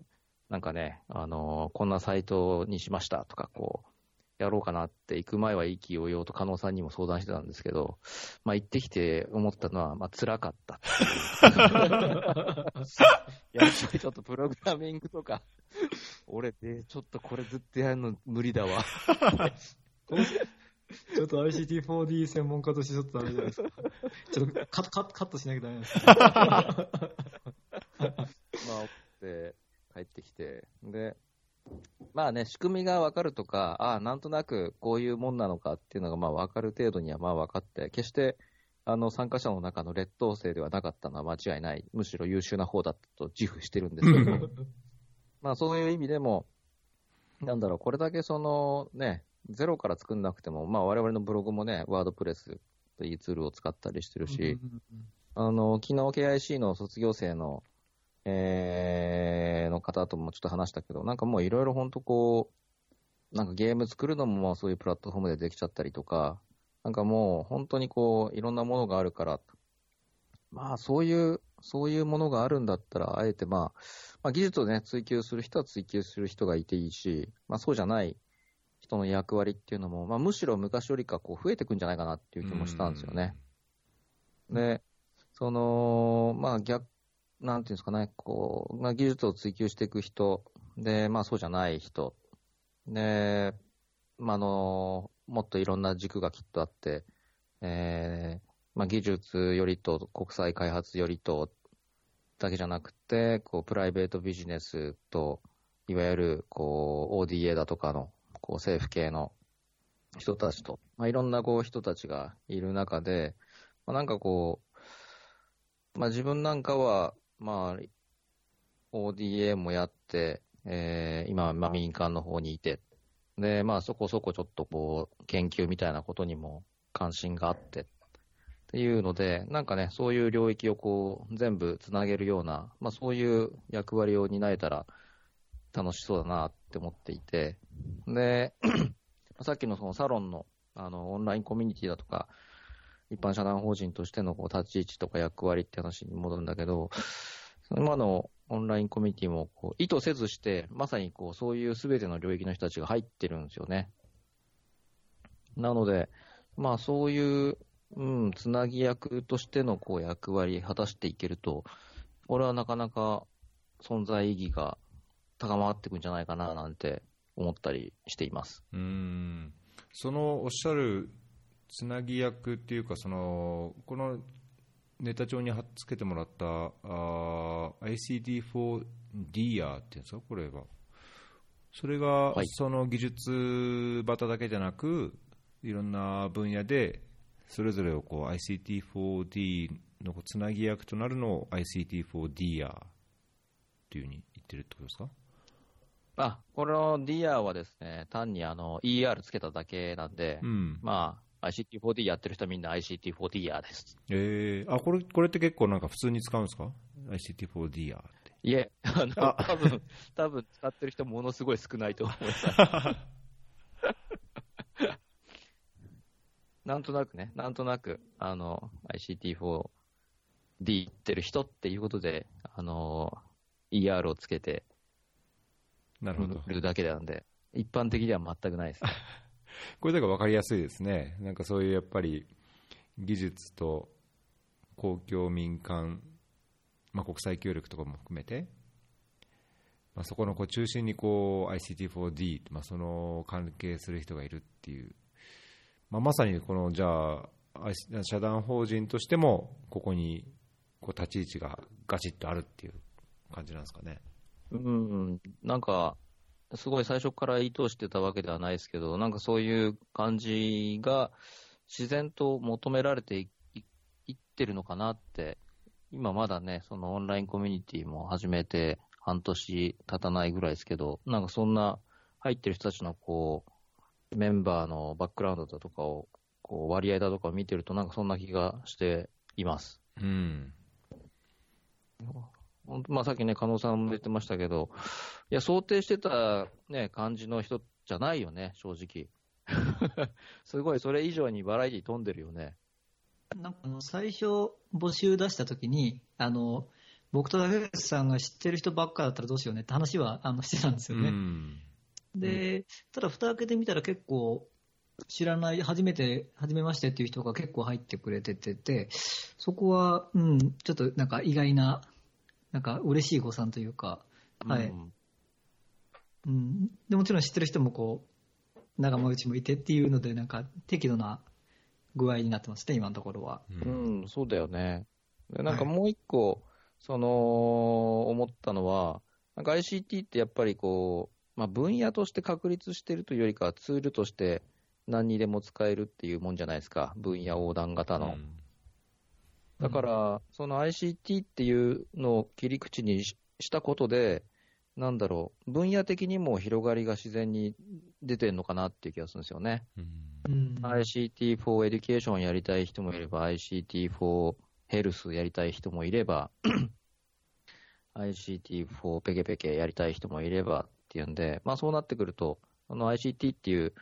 なんかね、あの、こんなサイトにしましたとか、こう、やろうかなって行く前は意気揚々と加納さんにも相談してたんですけど、まあ行ってきて思ったのは、まあ辛かったって いう。やっぱりちょっとプログラミングとか、俺でちょっとこれずっとやるの無理だわ。ちょっと ICT4D 専門家としてちょっとダメじゃないですか。ちょっとカットカットカットしなきゃダメなんです まあ、思って帰ってきて、で、まあね、仕組みが分かるとか、ああ、なんとなくこういうもんなのかっていうのがまあ分かる程度にはまあ分かって、決してあの参加者の中の劣等生ではなかったのは間違いない、むしろ優秀な方だったと自負してるんですけど、まあそういう意味でも、なんだろう、これだけそのね、ゼロから作んなくても、まあ我々のブログもね、ワードプレスというツールを使ったりしてるし、あの、昨日 KIC の卒業生の、えーの方ともちょっと話したけど、なんかもういろいろ本当こう、なんかゲーム作るのもまあそういうプラットフォームでできちゃったりとか、なんかもう本当にこう、いろんなものがあるから、まあそういう、そういうものがあるんだったら、あえてまあ、まあ技術をね、追求する人は追求する人がいていいし、まあそうじゃない人の役割っていうのも、まあむしろ昔よりかこう増えてくんじゃないかなっていう気もしたんですよね。で、その、まあ逆、なんていうんですかね、こう、まあ、技術を追求していく人、で、まあそうじゃない人、で、まああの、もっといろんな軸がきっとあって、えー、まあ技術よりと国際開発よりとだけじゃなくて、こう、プライベートビジネスと、いわゆる、こう、ODA だとかの、こう、政府系の人たちと、まあいろんなこう人たちがいる中で、まあなんかこう、まあ自分なんかは、まあ、ODA もやって、えー今、まあ民間の方にいて、で、まあそこそこちょっとこう、研究みたいなことにも関心があって、っていうので、なんかね、そういう領域をこう、全部つなげるような、まあそういう役割を担えたら楽しそうだなって思っていて、で、さっきのそのサロンの、あの、オンラインコミュニティだとか、一般社団法人としてのこう立ち位置とか役割って話に戻るんだけど、今のオンラインコミュニティもこう意図せずして、まさにこうそういうすべての領域の人たちが入ってるんですよね。なので、まあそういう、うん、つなぎ役としてのこう役割果たしていけると、俺はなかなか存在意義が高まっていくんじゃないかななんて思ったりしています。うんそのおっしゃるつなぎ役っていうかそのこのネタ帳に貼っつけてもらったあー ICD4DR っていうんですか？これはそれがはい。その技術型だけじゃなくいろんな分野でそれぞれをこう ICT4D のこうつなぎ役となるのを ICT4DR っていうふうに言ってるってことですか？あ、この DR はですね、単にあの ER つけただけなんで、うん。まあ ICT4D やってる人はみんな ICT4DR です。えー、あこれこれって結構なんか普通に使うんですか？ICT4DR っていえ、あの、あ多分、多分使ってる人ものすごい少ないと思います。なんとなくね、なんとなく、あの、ICT4D 言ってる人っていうことで、あの、ER をつけてなるほどるだけなんで、一般的では全くないです。これだから分かりやすいですねなんかそういうやっぱり技術と公共民間、まあ、国際協力とかも含めて、まあ、そこのこう中心にこう ICT4D、まあ、その関係する人がいるっていう、まあ、まさにこのじゃあ社団法人としてもここにこう立ち位置がガチッとあるっていう感じなんですかね。うん、なんか、すごい最初から意図してたわけではないですけど、なんかそういう感じが自然と求められていいってるのかなって、今まだね、そのオンラインコミュニティも始めて半年経たないぐらいですけど、なんかそんな入ってる人たちのこう、メンバーのバックグラウンドだとかを、こう割合だとかを見てると、なんかそんな気がしています。うん本当まあ、さっきね、加納さんも言ってましたけど、いや、想定してた、ね、感じの人じゃないよね、正直。すごい、それ以上にバラエティ飛んでるよね。なんかあの最初、募集出したときに、あの僕と竹内さんが知ってる人ばっかだったらどうしようねって話はあのしてたんですうよね。んで、ただ、蓋開けてみたら結構、知らない、初めて、初めましてっていう人が結構入ってくれててて、そこは、うん、ちょっとなんか意外な、なんか嬉しい誤算というか、はいうんうん、でもちろん知ってる人もこう、仲間内もいてっていうので、なんか適度な具合になってますね、今のところは。ううんん、そうだよね。でなんかはいもう一個、その、思ったのは、なんか ICT ってやっぱりこう、まあ、分野として確立してるというよりかはツールとして何にでも使えるっていうもんじゃないですか。分野横断型の。だから、その ICT っていうのを切り口にししたことで、なんだろう、分野的にも広がりが自然に出てるのかなっていう気がするんですよね。うんうん、ICT for Education やりたい人もいれば、ICT for Health やりたい人もいれば、ICT for ペケペケやりたい人もいればっていうんで、まあそうなってくると、その ICT っていう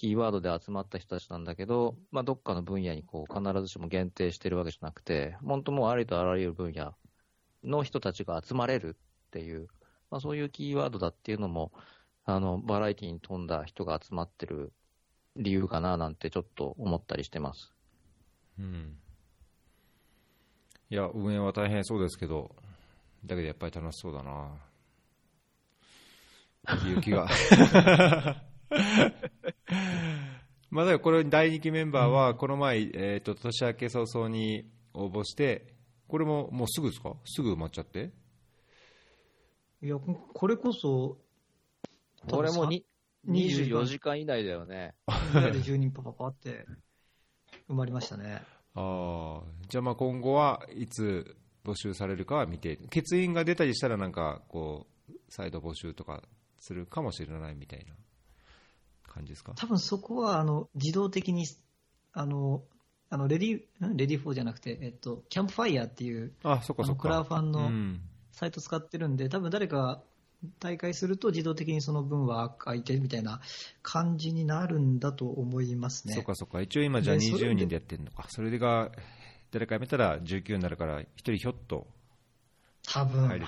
キーワードで集まった人たちなんだけど、まあどっかの分野にこう必ずしも限定してるわけじゃなくて、本当もうありとあらゆる分野の人たちが集まれるっていう、まあそういうキーワードだっていうのも、あの、バラエティに富んだ人が集まってる理由かななんてちょっと思ったりしてます。うんいや、運営は大変そうですけど、だけどやっぱり楽しそうだな。っていう気が。まあだからこれ第2期メンバーはこの前、えっと年明け早々に応募して、これももうすぐですか？すぐ埋まっちゃって？いや、ここれこそ、これもに24 24時間以内だよね。で10人パパパって埋まりましたね。ああ、じゃあまあ今後はいつ募集されるかは見て、欠員が出たりしたらなんかこう、再度募集とかするかもしれないみたいな感じですか？多分そこはあの自動的に、あの、あのレディん？ Readyfor じゃなくて、えっと、キャンプファイヤーっていうあ、そっかそっか。クラファンうのんサイト使ってるんで、多分誰か大会すると自動的にその分は空いてるみたいな感じになるんだと思いますね。そっかそっか。一応今じゃあでそれで20人でやってるのか。それが誰か辞めたら19になるから、1人ひょっと。多分、はい。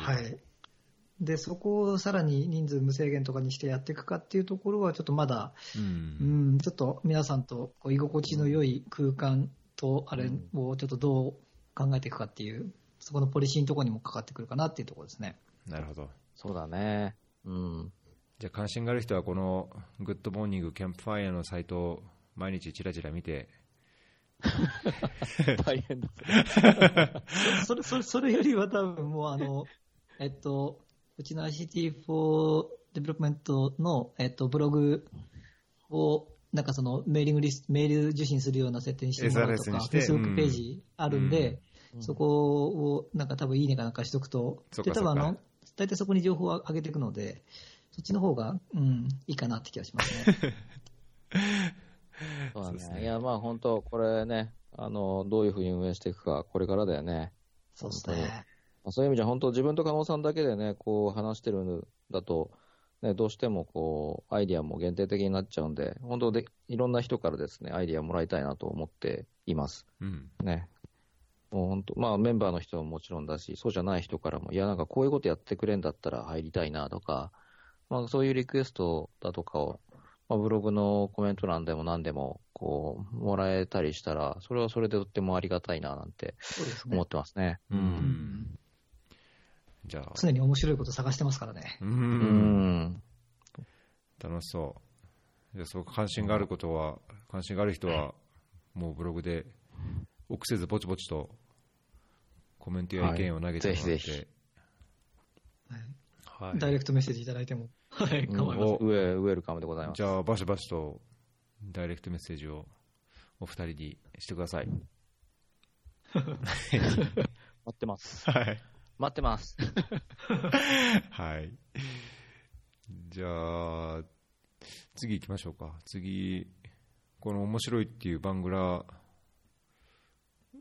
で、そこをさらに人数無制限とかにしてやっていくかっていうところは、ちょっとまだ、ううんん、ちょっと皆さんと居心地の良い空間と、あれをちょっとどう考えていくかっていう、そこのポリシーのところにもかかってくるかなっていうところですね。なるほど。そうだね。うん。じゃあ関心がある人はこの Good Morning Campfire のサイトを毎日ちらちら見て、大変だ。それ、それ、それよりは多分もうあの、えっと、うちの ICT4 Development の、えっと、ブログを、なんかそのメーリングリスト、メール受信するような設定にしてもらうとか、Facebook ページあるんで、うんそこをなんか多分いいねかなんかしとくと、で、多分あの、大体そこに情報を上げていくので、そっちの方が、うん、いいかなって気がしますね。そうだそうですねね。いや、まあ本当、これね、あの、どういうふうに運営していくか、これからだよね。そうですね。まあそういう意味じゃ、本当、自分と加納さんだけでね、こう話してるんだと、ね、どうしてもこう、アイディアも限定的になっちゃうんで、本当で、いろんな人からですね、アイディアもらいたいなと思っています。うん、ね。もう本当、まあメンバーの人ももちろんだし、そうじゃない人からも、いや、なんかこういうことやってくれんだったら入りたいなとか、まあそういうリクエストだとかを、まあ、ブログのコメント欄でも何でも、こう、もらえたりしたら、それはそれでとってもありがたいななんて思っ。てますね。うんうんじゃあ、常に面白いこと探してますからね。う、うんん。楽しそう。じゃあ、そう関心があることは、関心がある人は、もうブログで、臆せずぼちぼちとコメントや意見を投げてもらって、はいぜひぜはいはいダイレクトメッセージいただいても、はい、うん構いません。おウェウェルカムでございます。じゃあ、バシバシとダイレクトメッセージをお二人にしてください。待ってます。はい。待ってます。はい。じゃあ、次行きましょうか。次、この面白いっていうバングラ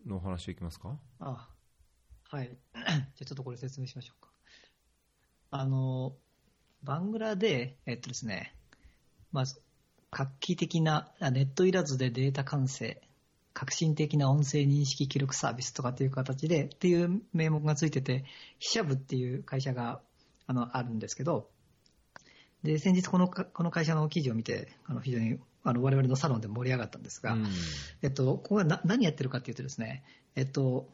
のお話いきますか？あはい。じゃあちょっとこれ説明しましょうか。あの、バングラで、えっとですね、まず、画期的なあネットいらずでデータ管制、革新的な音声認識記録サービスとかっていう形で、っていう名目がついてて、ヒシャブっていう会社があのあるんですけど、で、先日このかこの会社の記事を見て、あの非常にあの我々のサロンで盛り上がったんですが、うん。えっと、ここがな何やってるかっていうとですね、えっと、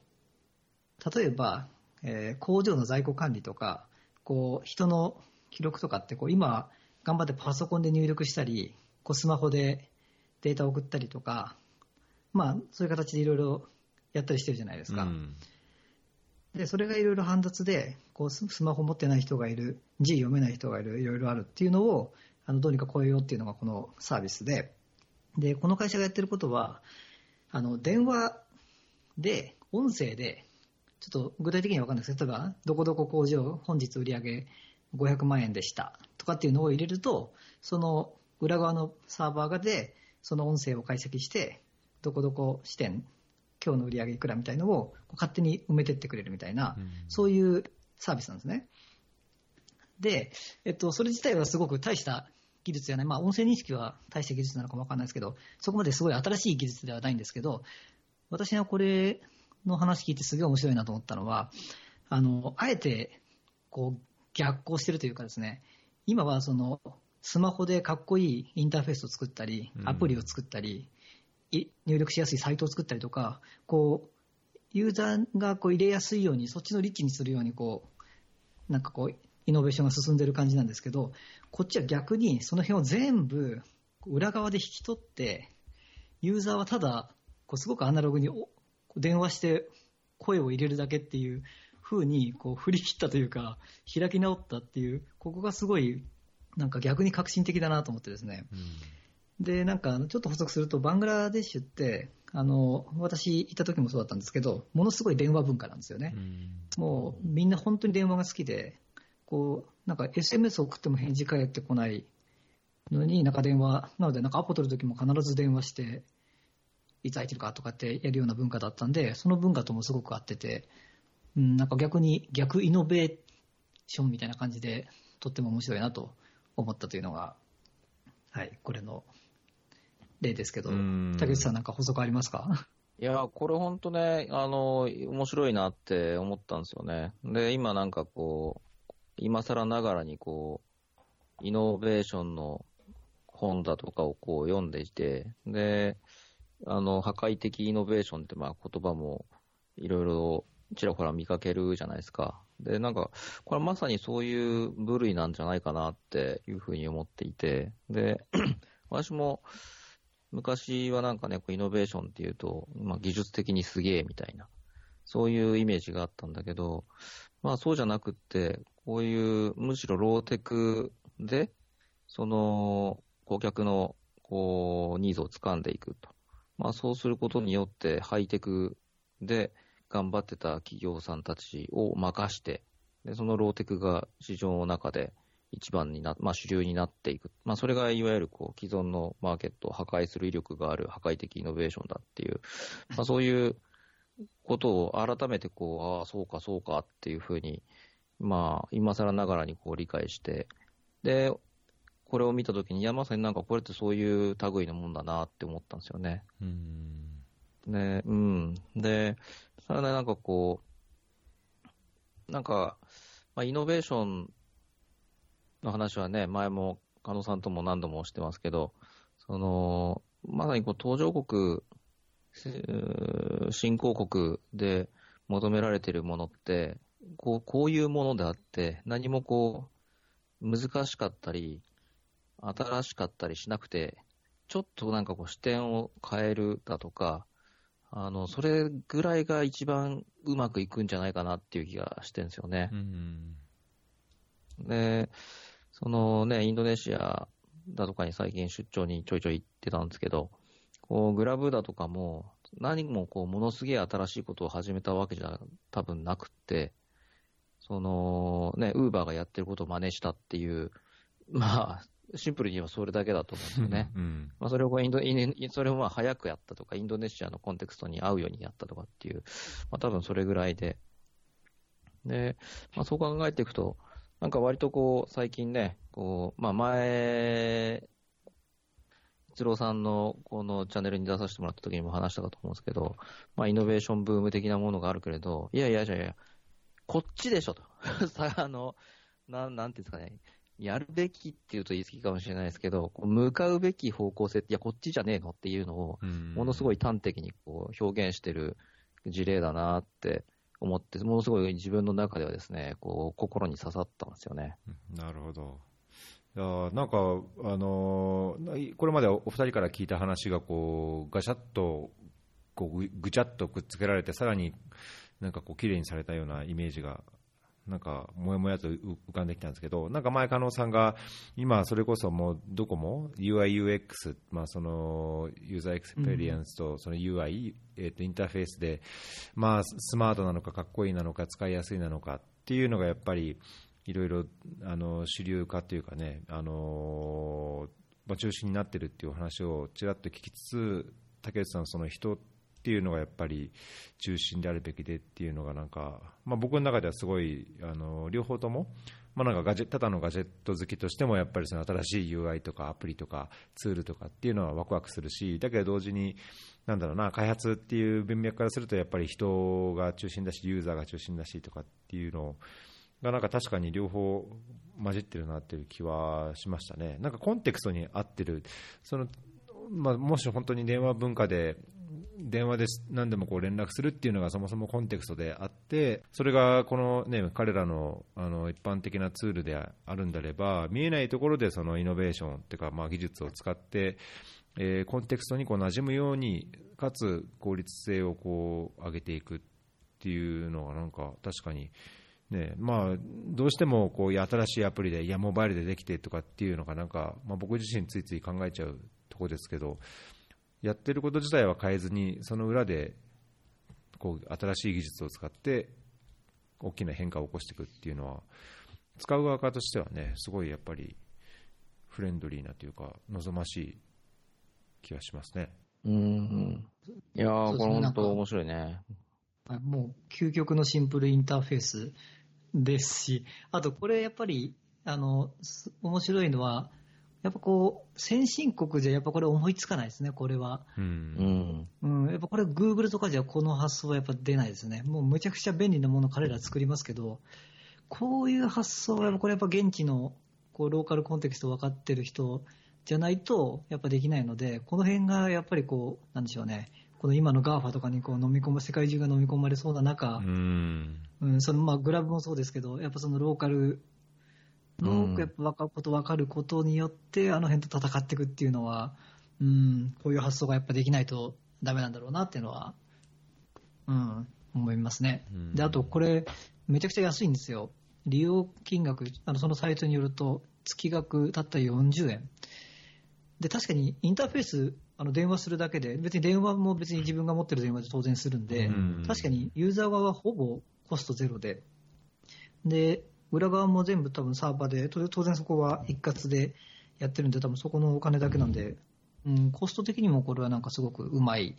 例えば、えー工場の在庫管理とか、こう、人の記録とかって、こう、今、頑張ってパソコンで入力したり、こう、スマホでデータを送ったりとか、まあ、そういう形でいろいろやったりしてるじゃないですか。うんで、それがいろいろ煩雑で、こうススマホ持ってない人がいる、字読めない人がいる、いろいろあるっていうのを、あのどうにか超えようっていうのがこのサービスで、で、この会社がやってることは、あの、電話で、音声で、ちょっと具体的には分かんないですけど、例えば、どこどこ工場、本日売上500万円でしたとかっていうのを入れると、その裏側のサーバーがで、その音声を解析して、どこどこ支店、今日の売上いくらみたいのを勝手に埋めてってくれるみたいな、うんそういうサービスなんですね。で、えっと、それ自体はすごく大した技術じゃない、まあ、音声認識は大した技術なのかもわかんないですけど、そこまですごい新しい技術ではないんですけど、私がこれの話聞いてすげえ面白いなと思ったのは、あの、あえて、こう、逆行してるというかですね、今はその、スマホでかっこいいインターフェースを作ったりう、んアプリを作ったり、い入力しやすいサイトを作ったりとか、こう、ユーザーがこう入れやすいように、そっちのリッチにするように、こう、なんかこう、イノベーションが進んでる感じなんですけど、こっちは逆にその辺を全部裏側で引き取って、ユーザーはただ、こうすごくアナログに電話して声を入れるだけっていう風にこう振り切ったというか、開き直ったっていう、ここがすごい、なんか逆に革新的だなと思ってですね。で、なんか、ちょっと補足すると、バングラデシュって、あの、私行った時もそうだったんですけど、ものすごい電話文化なんですよね。もう、みんな本当に電話が好きで、こう、なんか SMS を送っても返事返ってこないのに、なんか電話、なので、なんかアポ取る時も必ず電話して、いつ空いてるかとかってやるような文化だったんで、その文化ともすごく合ってて、うん、なんか逆に、逆イノベーションみたいな感じで、とっても面白いなと思ったというのが、はい、これの例ですけど、うん竹内さんなんか補足ありますか？いや、これ本当ね、あの、面白いなって思ったんですよね。で、今なんかこう、今更ながらにこう、イノベーションの本だとかをこう読んでいて、で、あの、破壊的イノベーションってまあ言葉もいろいろちらほら見かけるじゃないですか。で、なんか、これはまさにそういう部類なんじゃないかなっていうふうに思っていて、で、私も昔はなんかね、こうイノベーションっていうと、まあ技術的にすげえみたいな、そういうイメージがあったんだけど、まあそうじゃなくって、こういうむしろローテクで、その顧客のこうニーズを掴んでいくと。まあそうすることによってハイテクで頑張ってた企業さんたちを任して、でそのローテクが市場の中で一番にな、まあ主流になっていく。まあそれがいわゆるこう既存のマーケットを破壊する威力がある破壊的イノベーションだっていう、まあそういうことを改めてこう、ああ、そうかそうかっていうふうに、まあ今更ながらにこう理解して、で、これを見たときに、いや、まさになんかこれってそういう類のもんだなって思ったんですよね。うんで、うん。で、それでなんかこう、なんか、まあ、イノベーションの話はね、前も加納さんとも何度もしてますけど、その、まさにこう途上国、新興国で求められているものって、こう、こういうものであって、何もこう、難しかったり、新しかったりしなくて、ちょっとなんかこう視点を変えるだとか、あの、それぐらいが一番うまくいくんじゃないかなっていう気がしてるんですよね。うんで、そのね、インドネシアだとかに最近出張にちょいちょい行ってたんですけど、こう、グラブだとかも、何もこう、ものすげえ新しいことを始めたわけじゃ多分なくって、その、ね、ウーバーがやってることを真似したっていう、まあ、シンプルに言えばそれだけだと思うんですよね。うんまあ、それをインド、インそれをまあ早くやったとか、インドネシアのコンテクストに合うようにやったとかっていう、まあ多分それぐらいで。で、まあそう考えていくと、なんか割とこう、最近ね、こう、まあ前、一郎さんのこのチャンネルに出させてもらった時にも話したかと思うんですけど、まあイノベーションブーム的なものがあるけれど、いやいやいやいや、こっちでしょと。さあの、なん、なんていうんですかね、やるべきっていうと言い過ぎかもしれないですけど、向かうべき方向性って、いや、こっちじゃねえのっていうのを、うんものすごい端的にこう表現してる事例だなって思って、ものすごい自分の中ではですね、こう、心に刺さったんですよね。なるほど。いやなんか、あのーこれまでお二人から聞いた話がこうガシャッとこうぐぐちゃっとくっつけられて、さらになんかこう綺麗にされたようなイメージが、なんかもやもやと浮浮かんできたんですけど、なんか前、加納さんが今、それこそもうどこも UI、UX、まあ、そのユーザーエクスペリエンスとその UI、えー、とインターフェースで、まあ、スマートなのか、かっこいいなのか、使いやすいなのかっていうのがやっぱり、いろいろあの主流化というかね、あのまあ、中心になってるっていう話をちらっと聞きつつ、竹内さん、その人っていうのがやっぱり中心であるべきでっていうのが、なんか、まあ、僕の中ではすごい、あの両方とも、まあ、なんかガジェただのガジェット好きとしても、やっぱりその新しい UI とかアプリとかツールとかっていうのはワクワクするし、だけど同時に、なんだろうな、開発っていう文脈からすると、やっぱり人が中心だし、ユーザーが中心だしとかっていうの、がなんか確かに両方混じってるなっていう気はしましたね。なんかコンテクストに合ってる、そのまあ、もし本当に電話文化で電話で何でもこう連絡するっていうのがそもそもコンテクストであってそれがこの、ね、彼らのあの一般的なツールであるんであれば見えないところでそのイノベーションっていうか、まあ、技術を使って、えーコンテクストにこう馴染むようにかつ効率性をこう上げていくっていうのがなんか確かに。ねまあ、どうしてもこういう新しいアプリでいやモバイルでできてとかっていうのがなんか、まあ、僕自身ついつい考えちゃうところですけどやってること自体は変えずにその裏でこう新しい技術を使って大きな変化を起こしていくっていうのは使う側としてはねすごいやっぱりフレンドリーなというか望ましい気がしますね。うん。いやー、ねこれ本当面白いね。はいもう究極のシンプルインターフェースですし、あとこれやっぱり、あの、す面白いのは、やっぱこう、先進国じゃやっぱこれ思いつかないですね、これは。ううんん。うん、やっぱこれ Google とかじゃこの発想はやっぱ出ないですね。もうむちゃくちゃ便利なもの彼ら作りますけど、こういう発想は、これやっぱ現地のこうローカルコンテクスト分かってる人じゃないと、やっぱできないので、この辺がやっぱりこう、なんでしょうね、この今の GAFA とかにこう飲み込む、世界中が飲み込まれそうな中、うん。うん、そのまあグラブもそうですけど、やっぱそのローカルのうんやっぱ分かること分かることによって、あの辺と戦っていくっていうのは、うん、こういう発想がやっぱできないとダメなんだろうなっていうのは、うん、思いますね。うんで、あとこれ、めちゃくちゃ安いんですよ。利用金額、あのそのサイトによると、月額たった40円。で、確かにインターフェース、あの電話するだけで、別に電話も別に自分が持ってる電話で当然するんで、うん確かにユーザー側はほぼコストゼロで、で、裏側も全部多分サーバーで、と当然そこは一括でやってるんで、多分そこのお金だけなんで、うん、コスト的にもこれはなんかすごくうまい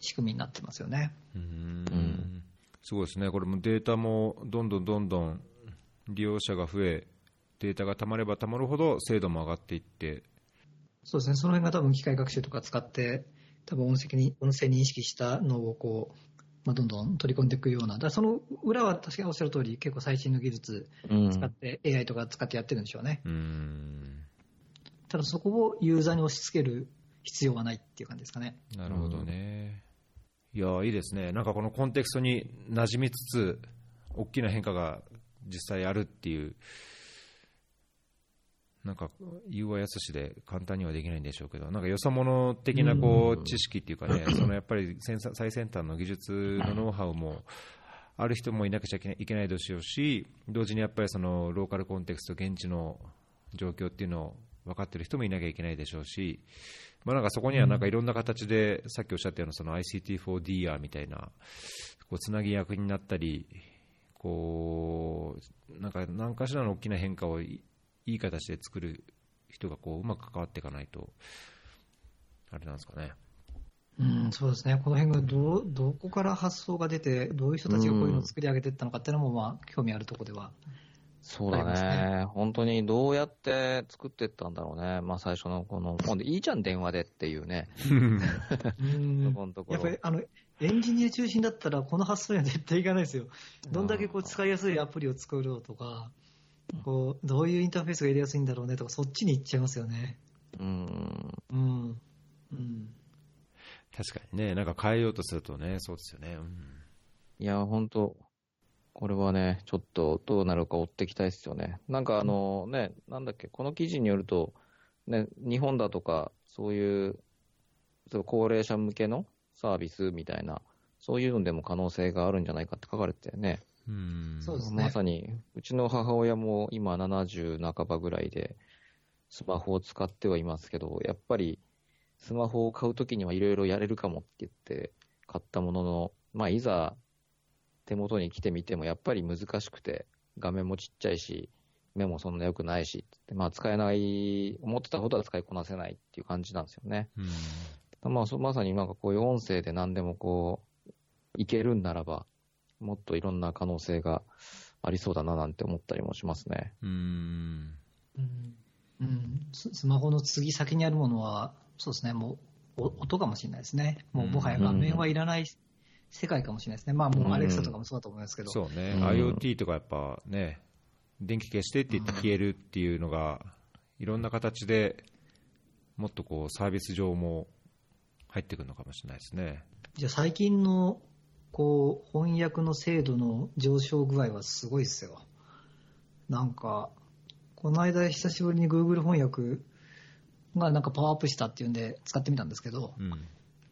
仕組みになってますよね。うん。ん。すごいですね、これもデータもどんどんどんどん利用者が増え、データがたまればたまるほど精度も上がっていって、そうですね、その辺が多分機械学習とか使って、多分音声に音声認識したのをこう、まあ、どんどん取り込んでいくような、だからその裏は確かにおっしゃる通り、結構最新の技術うん使って、AI とか使ってやってるんでしょうね。うん、ただそこをユーザーに押し付ける必要はないっていう感じですかね。なるほどね。いやーいいですね、なんかこのコンテクストに馴染みつつ、大きな変化が実際あるっていう、なんか言うはやすしで簡単にはできないんでしょうけど、なんかよそ者的なこう知識っていうかね、そのやっぱり先最先端の技術のノウハウもある人もいなくちゃいけないいけないでしょうし、同時にやっぱりそのローカルコンテクスト、現地の状況っていうのを分かってる人もいなきゃいけないでしょうし、まあ、なんかそこにはなんかいろんな形で、さっきおっしゃったようなその ICT4DR みたいな、こうつなぎ役になったり、こうなんか何かしらの大きな変化をいいい形で作る人がこううまく関わっていかないと、あれなんですかね。うん、そうですね。この辺がど、どこから発想が出て、どういう人たちがこういうのを作り上げていったのかっていうのも、まあ、興味あるところでは。そうだね。本当にどうやって作っていったんだろうね。まあ最初のこの、今度いいじゃん電話でっていうね。うん そこのところやっぱり、あの、エンジニア中心だったら、この発想には絶対いかないですよ。どんだけこう使いやすいアプリを作ろうとか、こう、どういうインターフェースがやりやすいんだろうねとか、そっちに行っちゃいますよね。うん。うん。うん。確かにね、なんか変えようとするとね、そうですよね。うんいや、本当これはね、ちょっとどうなるか追っていきたいですよね。なんかあのね、なんだっけ、この記事によると、ね、日本だとか、そういう、そう高齢者向けのサービスみたいな、そういうのでも可能性があるんじゃないかって書かれてたよね。うん。そうですね。まさに、うちの母親も今70半ばぐらいで、スマホを使ってはいますけど、やっぱり、スマホを買うときにはいろいろやれるかもって言って買ったものの、まあ、いざ手元に来てみてもやっぱり難しくて、画面もちっちゃいし、目もそんな良くないし、まあ、使えない、思ってたほどは使いこなせないっていう感じなんですよね。うん。まあ、そまさになんかこういう音声で何でもこう、いけるんならば、もっといろんな可能性がありそうだななんて思ったりもしますね。うんうん。うん。ススマホの次先にあるものは、そうですね、もう、お音かもしれないですね。もう、もはや画面はいらない世界かもしれないですね。まあ、もう、アレクサとかもそうだと思いますけど。そうね、うん IoT とかやっぱね、電気消してって言って消えるっていうのが、いろんな形でもっとこうサービス上も入ってくるのかもしれないですね。じゃあ最近のこう翻訳の精度の上昇具合はすごいですよ。なんか、この間久しぶりに Google 翻訳がなんかパワーアップしたっていうんで使ってみたんですけど、うん、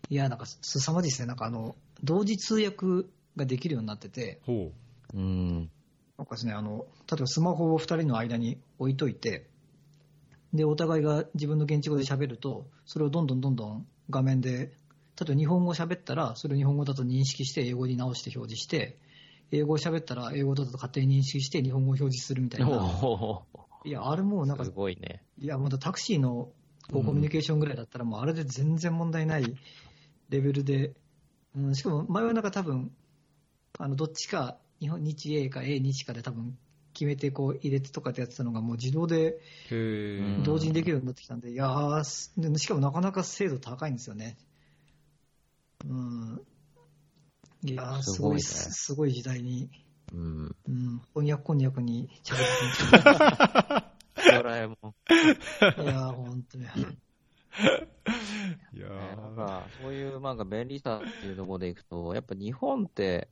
いや、なんかすさまじいですね。なんかあの、同時通訳ができるようになってて、ほうん。なんかですね、あの、例えばスマホを2人の間に置いといて、で、お互いが自分の現地語で喋ると、それをどんどんどんどん画面で、例えば日本語喋ったら、それを日本語だと認識して英語に直して表示して、英語を喋ったら英語だと勝手に認識して日本語を表示するみたいな。おいや、あれもうなんかーす、ごいね。いや、まだタクシーのこうコミュニケーションぐらいだったら、もうあれで全然問題ないレベルで、うん、しかも前はなんか多分、あの、どっちか、日本、日英か英日かで多分決めてこう入れてとかってやってたのがもう自動で。同時にできるようになってきたんで、いやしかもなかなか精度高いんですよね。うん。いやーすごい、すごいねすごい時代にうん。うん、翻訳こんにゃくに着実に。ドラえもん。いやー、本当に。いやねなんーか、そういうなんか便利さっていうところでいくと、やっぱ日本って、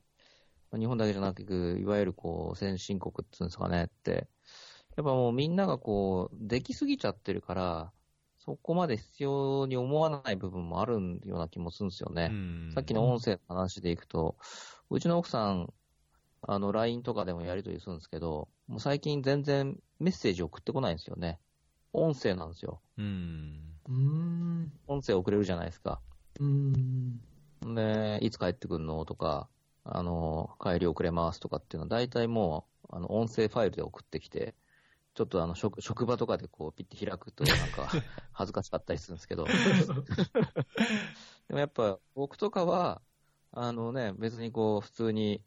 日本だけじゃなく、いわゆるこう、先進国っていうんですかねって、やっぱもうみんながこう、できすぎちゃってるから、そこまで必要に思わない部分もあるような気もするんですよね。うんさっきの音声の話でいくと、うちの奥さん、あの、LINE とかでもやり取りするんですけど、もう最近全然メッセージ送ってこないんですよね。音声なんですよ。うん。音声送れるじゃないですか。うーん。で、いつ帰ってくるの？とか、あの、帰り遅れますとかっていうのは、大体もう、あの、音声ファイルで送ってきて、ちょっとあの、職、職場とかでこう、ピッて開くと、なんか、恥ずかしかったりするんですけど、でもやっぱ、僕とかは、あのね、別にこう、普通に、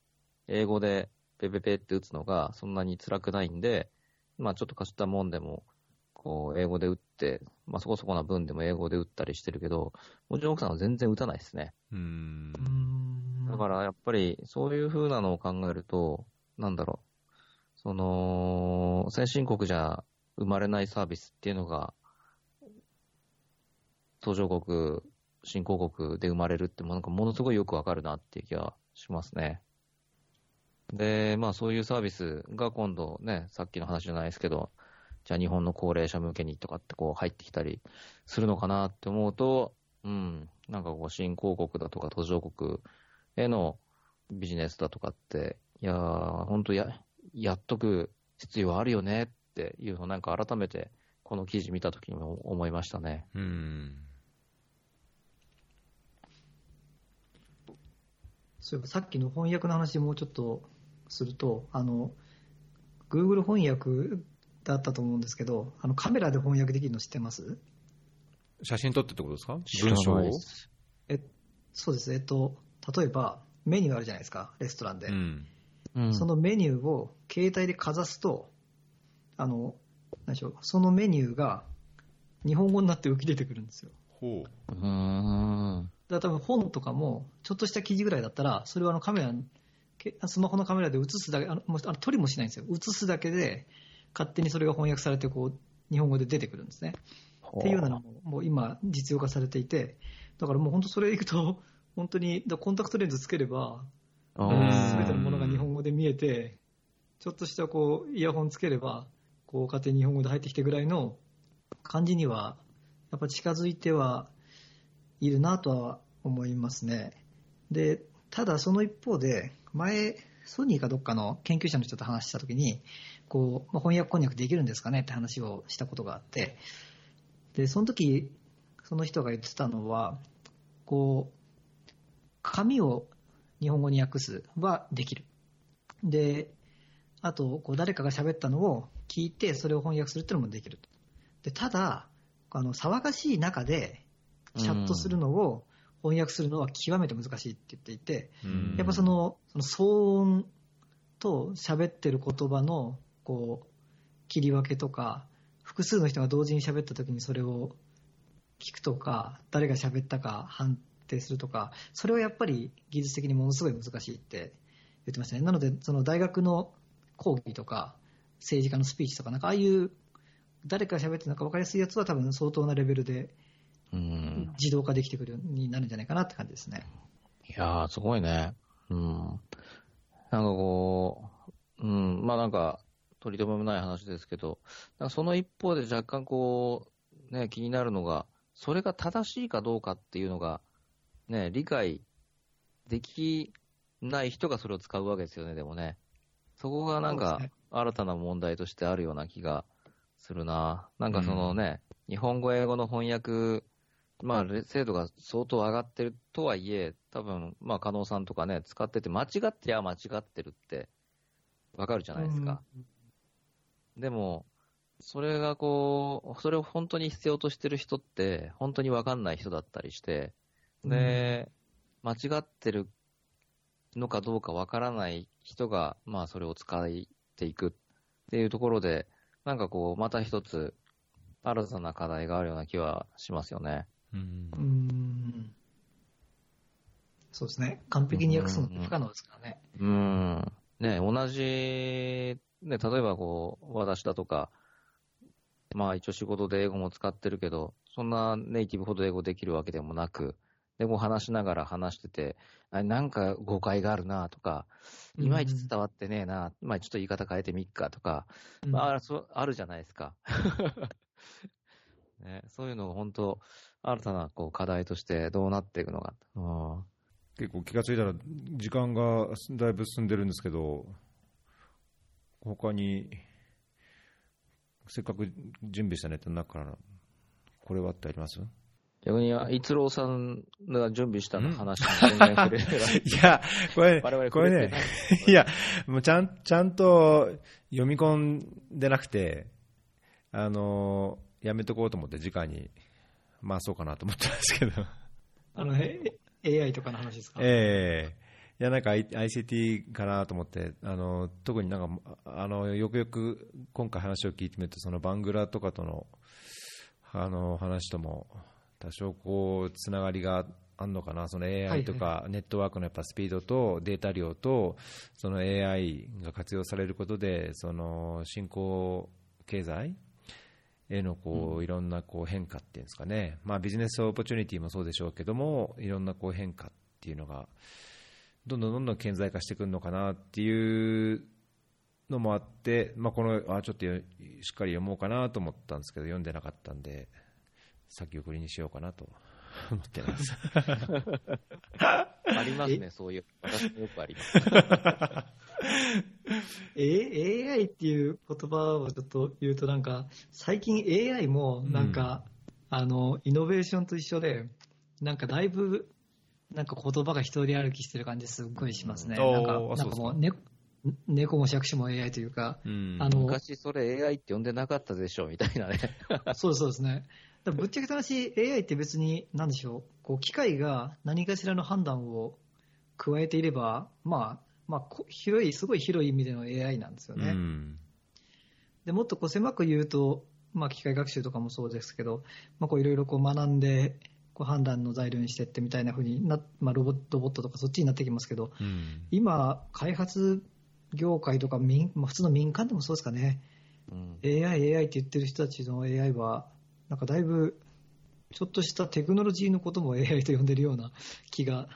英語で、ペペペって打つのが、そんなに辛くないんで、まあ、ちょっとかすったもんでも、こう、英語で打って、まあ、そこそこな分でも英語で打ったりしてるけど、もちろん奥さんは全然打たないですね。う。んだからやっぱりそういう風なのを考えると、なんだろう、その、先進国じゃ生まれないサービスっていうのが、途上国、新興国で生まれるって、なんかものすごいよくわかるなっていう気がしますね。で、まあそういうサービスが今度ね、さっきの話じゃないですけど、じゃあ日本の高齢者向けにとかってこう入ってきたりするのかなって思うと、うん、なんかこう新興国だとか途上国へのビジネスだとかって、いやー、本当や、やっとく必要あるよねっていうのをなんか改めてこの記事見たときにも思いましたね。うん。そういえばさっきの翻訳の話もうちょっとすると、あの、Google 翻訳だったと思うんですけど、あのカメラで翻訳できるの知ってます？写真撮ってってことですか？文章をないですそうです。えっと、例えばメニューあるじゃないですか、レストランで。うん。うんそのメニューを携帯でかざすと、あの、何でしょう、そのメニューが日本語になって浮き出てくるんですよ。ほう。うーん。だから多分本とかも、ちょっとした記事ぐらいだったら、それはあのカメラ、けスマホのカメラで映すだけ、あのもうあの撮りもしないんですよ。映すだけで、勝手にそれが翻訳されて、こう、日本語で出てくるんですね。っていうようなのも、もう今、実用化されていて、だからもう本当それいくと、本当に、だコンタクトレンズつければ、すべてのもので見えて、ちょっとしたこう、イヤホンつければ、こう、勝手に日本語で入ってきてぐらいの感じには、やっぱ近づいてはいるなとは思いますね。で、ただその一方で、前、ソニーかどっかの研究者の人と話したときに、こう、まあ、翻訳こんにゃくできるんですかね？って話をしたことがあって、で、その時、その人が言ってたのは、こう、紙を日本語に訳すはできる。で、あと、こう誰かが喋ったのを聞いて、それを翻訳するっていうのもできる。で、ただ、あの、騒がしい中で、チャットするのを翻訳するのは極めて難しいって言っていて、うんやっぱその、その騒音と喋ってる言葉の、こう、切り分けとか、複数の人が同時に喋った時にそれを聞くとか、誰が喋ったか判定するとか、それはやっぱり技術的にものすごい難しいって言ってましたね。なので、その大学の講義とか、政治家のスピーチとか、なんかああいう、誰かが喋ってるのか分かりやすいやつは多分相当なレベルでうん。自動化できてくるようになるんじゃないかなって感じですね。いやー、すごいね。うん。なんかこう、うん、まあなんか、取り留めもない話ですけど、その一方で若干こう、ね、気になるのが、それが正しいかどうかっていうのが、ね、理解できない人がそれを使うわけですよね、でもね。そこがなんか新たな問題としてあるような気がするな。なんかそのね、日本語、英語の翻訳、まあ、れ精度が相当上がってるとはいえ、多分、まあ、加納さんとかね、使ってて、間違ってや間違ってるって、わかるじゃないですか。でも、それがこう、それを本当に必要としてる人って、本当にわかんない人だったりして、で、間違ってるのかどうかわからない人が、まあ、それを使っていくっていうところで、なんかこう、また一つ、新たな課題があるような気はしますよね。うんうーんそうですね。完璧に訳すのって不可能ですからね。うーん。ね、同じ、ね、例えばこう、私だとか、まあ一応仕事で英語も使ってるけど、そんなネイティブほど英語できるわけでもなく、でも話しながら話してて、あなんか誤解があるなとか、いまいち伝わってねえな、まあちょっと言い方変えてみっかとか、うんまあ、そうあるじゃないですか。ね、そういうのが本当、新たなこう課題としてどうなっていくのか。うん結構気がついたら時間がだいぶ進んでるんですけど他にせっかく準備したネタの中からこれはってあります？逆に、逸郎さんが準備したのん話に全然 触れない。いやこれ我々これね いやもうちゃんちゃんと読み込んでなくてあのやめとこうと思って直に回そうかなと思ったんですけど。あの、え AI とかの話ですか？ええいやなんか I- ICT かなと思ってあの特になんかあのよくよく今回話を聞いてみるとそのバングラとかとのあの話とも多少こうつながりがあるのかな。そのは AI い。とかネットワークのやっぱスピードとデータ量とその AI が活用されることでその新興経済へのこういろんなこう変化っていうんですかね、まあ、ビジネスオポチュニティもそうでしょうけども、いろんなこう変化っていうのが、どんどんどんどん顕在化してくるのかなっていうのもあって、まあ、このあちょっとよしっかり読もうかなと思ったんですけど、読んでなかったんで、先送りにしようかなと思ってます。ありますね、そういう。私もよくあります。え？AI っていう言葉をちょっと言うとなんか、最近 AI もなんか、あの、イノベーションと一緒で、なんかだいぶ、なんか言葉が一人歩きしてる感じすっごいしますね。うんなんかなんかもう、ね、猫も借子も AI というか、うんあの、昔それ AI って呼んでなかったでしょ、みたいなね。そうですそうですね。ぶっちゃけた話、AI って別に、なんでしょう、こう機械が何かしらの判断を加えていれば、まあ、まあ、こ広い、すごい広い意味での AI なんですよね。うん。でもっとこう狭く言うと、まあ、機械学習とかもそうですけど、まあ、こういろいろこう学んで、こう判断の材料にしてってみたいな風にな、まあ、ロボロボットとかそっちになってきますけど、うん。今、開発業界とか民、まあ、普通の民間でもそうですかね、うん、AI、AI って言ってる人たちの AI は、なんかだいぶ、ちょっとしたテクノロジーのことも AI と呼んでるような気が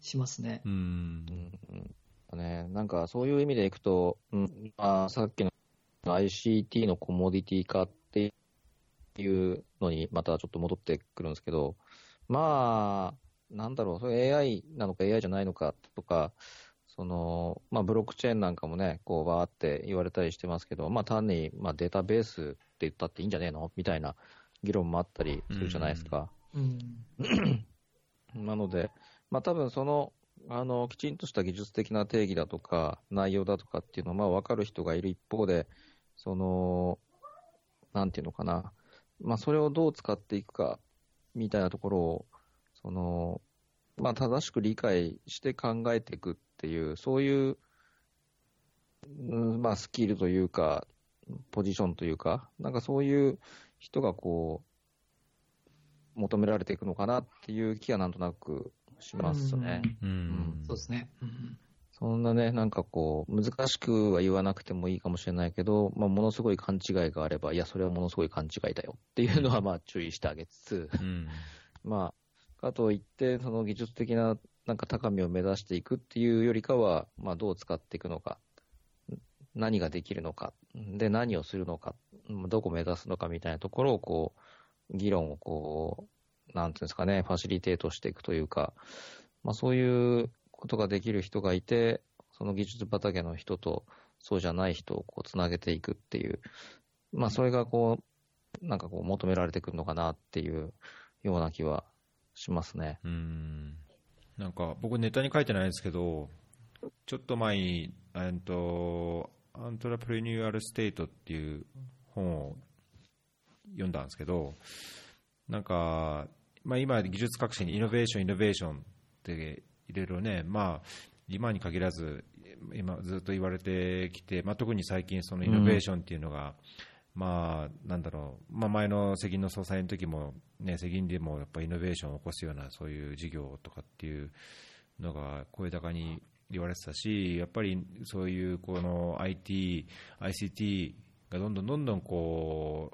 しますね。うん。うん。うん。ね、なんかそういう意味でいくと、うんまあ、さっきの ICT のコモディティ化っていうのにまたちょっと戻ってくるんですけど、まあ、なんだろう、それ AI なのか AI じゃないのかとか、そのまあ、ブロックチェーンなんかもね、こうわーって言われたりしてますけど、まあ、単にまあデータベースって言ったっていいんじゃねえのみたいな議論もあったりするじゃないですか。うん。なので、まあ多分その、あの、きちんとした技術的な定義だとか、内容だとかっていうのは、まあ分かる人がいる一方で、その、なんていうのかな、まあそれをどう使っていくか、みたいなところを、その、まあ正しく理解して考えていくっていう、そういう、うんまあスキルというか、ポジションというか、なんかそういう人がこう、求められていくのかなっていう気はなんとなくしますね。うん。そうですね。うん。そんなね、なんかこう、難しくは言わなくてもいいかもしれないけど、まあ、ものすごい勘違いがあれば、いや、それはものすごい勘違いだよっていうのは、まあ、注意してあげつつ、うん。まあ、かといって、その技術的な、なんか高みを目指していくっていうよりかは、まあ、どう使っていくのか、何ができるのか、で、何をするのか、どこ目指すのかみたいなところを、こう、議論をこう、なんていうんですかね、ファシリテートしていくというか、まあ、そういうことができる人がいて、その技術畑の人とそうじゃない人をこうつなげていくっていう、まあ、それがこう、なんかこう求められてくるのかなっていうような気はしますね。うんなんか僕、ネタに書いてないんですけど、ちょっと前に、えっと Entrepreneurial State っていう本を読んだんですけど、なんか、まあ、今、技術革新にイノベーション、イノベーションっていろいろね、まあ、今に限らず、今ずっと言われてきて、まあ、特に最近、そのイノベーションっていうのが、まあ、なんだろう、まあ、前の世銀の総裁の時も、ね、世銀でもやっぱイノベーションを起こすようなそういう事業とかっていうのが声高に言われてたし、やっぱりそういうこの IT、ICT がどんどんどんどんこ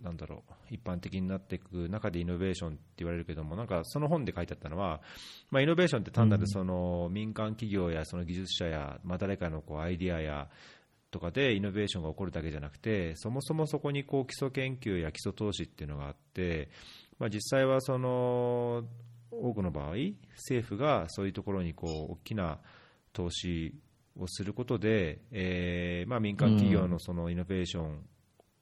う、なんだろう、一般的になっていく中でイノベーションって言われるけども、なんかその本で書いてあったのは、まあ、イノベーションって単なるその民間企業やその技術者や、まあ、誰かのこうアイディアや、とかでイノベーションが起こるだけじゃなくて、そもそもそこにこう基礎研究や基礎投資っていうのがあって、まあ、実際はその多くの場合、政府がそういうところにこう大きな投資をすることで、えーまあ、民間企業のそのイノベーション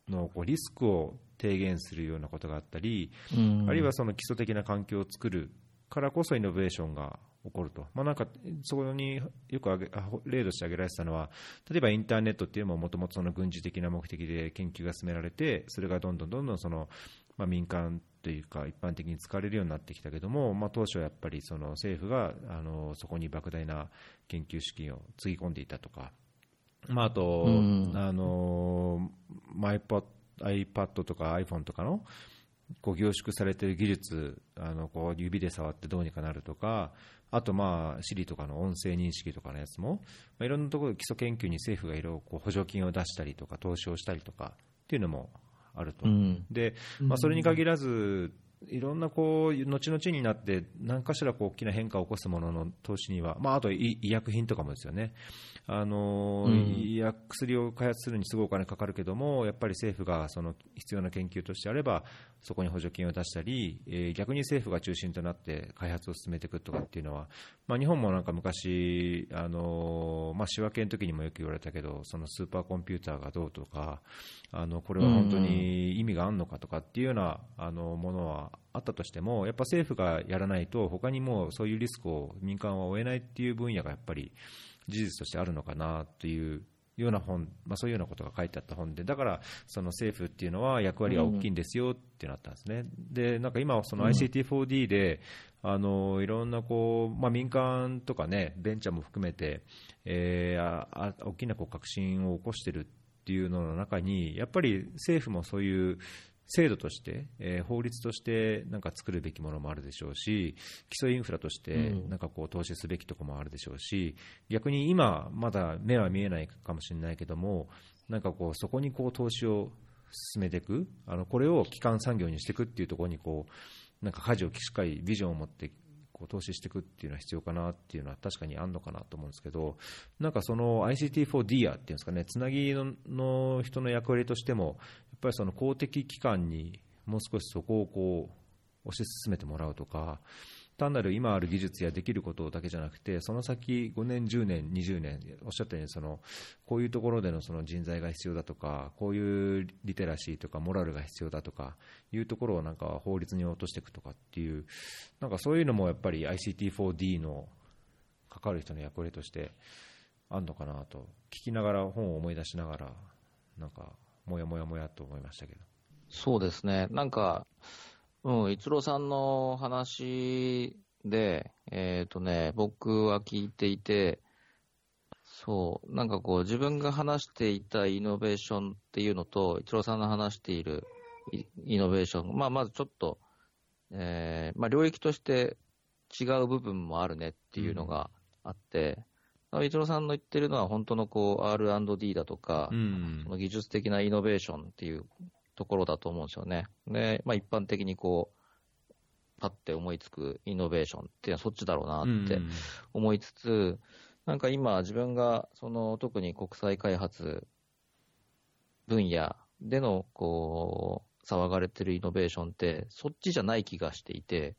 のこうリスクを低減するようなことがあったり、あるいはその基礎的な環境を作るからこそイノベーションが起こると、まあ、なんかそこによく挙げ例として挙げられてたのは、例えばインターネットっていうのももともと軍事的な目的で研究が進められて、それがどんどんどんどんその、まあ、民間というか、一般的に使われるようになってきたけども、まあ、当初はやっぱりその政府があのそこに莫大な研究資金をつぎ込んでいたとか、まあ、あと、あの iPad, iPad とか iPhone とかのこう凝縮されている技術、あのこう指で触ってどうにかなるとか、あと、まあ、Siri とかの音声認識とかのやつも、まあ、いろんなところ基礎研究に政府がいろいろ補助金を出したりとか、投資をしたりとかっていうのもあると、うん、でまあ、それに限らず、いろんなこう後々になって、何かしらこう大きな変化を起こすものの投資には、まあ、あと医薬品とかもですよね、あの、うん、薬を開発するにすごいお金かかるけども、やっぱり政府がその必要な研究としてあれば、そこに補助金を出したり、えー、逆に政府が中心となって開発を進めていくとかっていうのは、まあ、日本もなんか昔、あのまあ、仕分けの時にもよく言われたけど、そのスーパーコンピューターがどうとか、あのこれは本当に意味があるのかとかっていうようなあのものはあったとしても、やっぱ政府がやらないと、他にもそういうリスクを民間は負えないっていう分野がやっぱり事実としてあるのかなというような本、まあ、そういうようなことが書いてあった本で、だからその政府っていうのは役割が大きいんですよってなったんですね。で、なんか今、その ICT4D で、あのいろんなこう、まあ、民間とかね、ベンチャーも含めて、えー、あ大きなこう革新を起こしてるっていうのの中に、やっぱり政府もそういう制度として、えー、法律としてなんか作るべきものもあるでしょうし、基礎インフラとしてなんかこう投資すべきところもあるでしょうし、逆に今、まだ目は見えないかもしれないけども、なんかこうそこにこう投資を進めていく、あのこれを基幹産業にしていくっていうところにこう、なんか舵をしっかりビジョンを持ってこう投資していくっていうのは必要かなっていうのは確かにあるのかなと思うんですけど、なんかその ICT4DR っていうんですかね、つなぎの人の役割としても、ぱりその公的機関にもう少しそこをこう推し進めてもらうとか、単なる今ある技術やできることだけじゃなくて、その先5年、10年、20年、おっしゃったようにその、こういうところでのその人材が必要だとか、こういうリテラシーとかモラルが必要だとかいうところをなんか法律に落としていくとかっていう、なんかそういうのもやっぱり ICT4D の関わる人の役割としてあるのかなと、聞きながら、本を思い出しながら、なんか、もやもやもやと思いましたけど。そうですね。なんか、うん、逸郎さんの話で、えっ、ー、とね、僕は聞いていて、そう、なんかこう、自分が話していたイノベーションっていうのと、逸郎さんの話しているイノベーション、まあ、まずちょっと、えー、まあ、領域として違う部分もあるねっていうのがあって、うん、逸郎さんの言ってるのは本当のこう R&D だとか、うん、その技術的なイノベーションっていうところだと思うんですよね。で、まあ一般的にこう、パッて思いつくイノベーションっていうのはそっちだろうなって思いつつ、うん、なんか今自分がその特に国際開発分野でのこう、騒がれてるイノベーションってそっちじゃない気がしていて、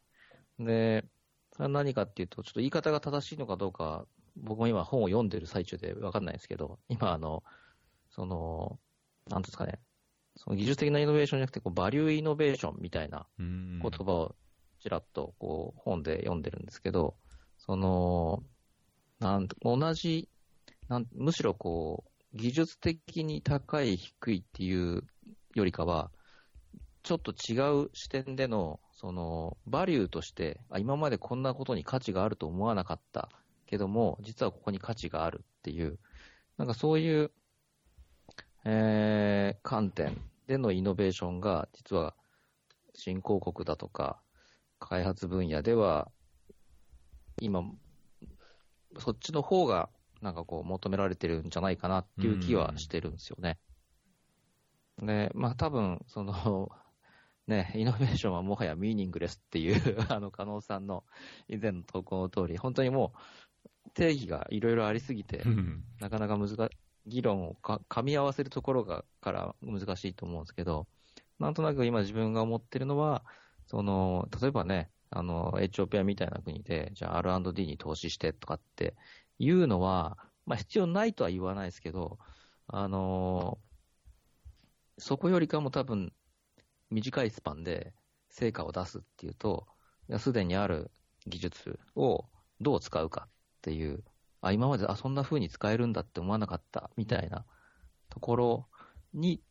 で、それは何かっていうと、ちょっと言い方が正しいのかどうか、僕も今本を読んでる最中でわかんないですけど、今あの、その、なんですかね、その技術的なイノベーションじゃなくて、こうバリューイノベーションみたいな言葉をちらっとこう本で読んでるんですけど、その、なん同じなんむしろこう、技術的に高い、低いっていうよりかは、ちょっと違う視点での、その、バリューとして、あ、今までこんなことに価値があると思わなかったけども、実はここに価値があるっていう、なんかそういうえー、観点でのイノベーションが、実は新興国だとか、開発分野では、今、そっちの方が、なんかこう、求められてるんじゃないかなっていう気はしてるんですよね。で、まあ多分、その、ね、イノベーションはもはやミーニングレスっていうあの、加納さんの以前の投稿の通り、本当にもう、定義がいろいろありすぎて、なかなか難し議論をか噛み合わせるところがから難しいと思うんですけど、なんとなく今自分が思ってるのは、その、例えばね、あの、エチオピアみたいな国で、じゃあ R&D に投資してとかっていうのは、まあ必要ないとは言わないですけど、あの、そこよりかも多分、短いスパンで成果を出すっていうと、すでにある技術をどう使うかっていう、あ、今まであ、そんな風に使えるんだって思わなかったみたいなところに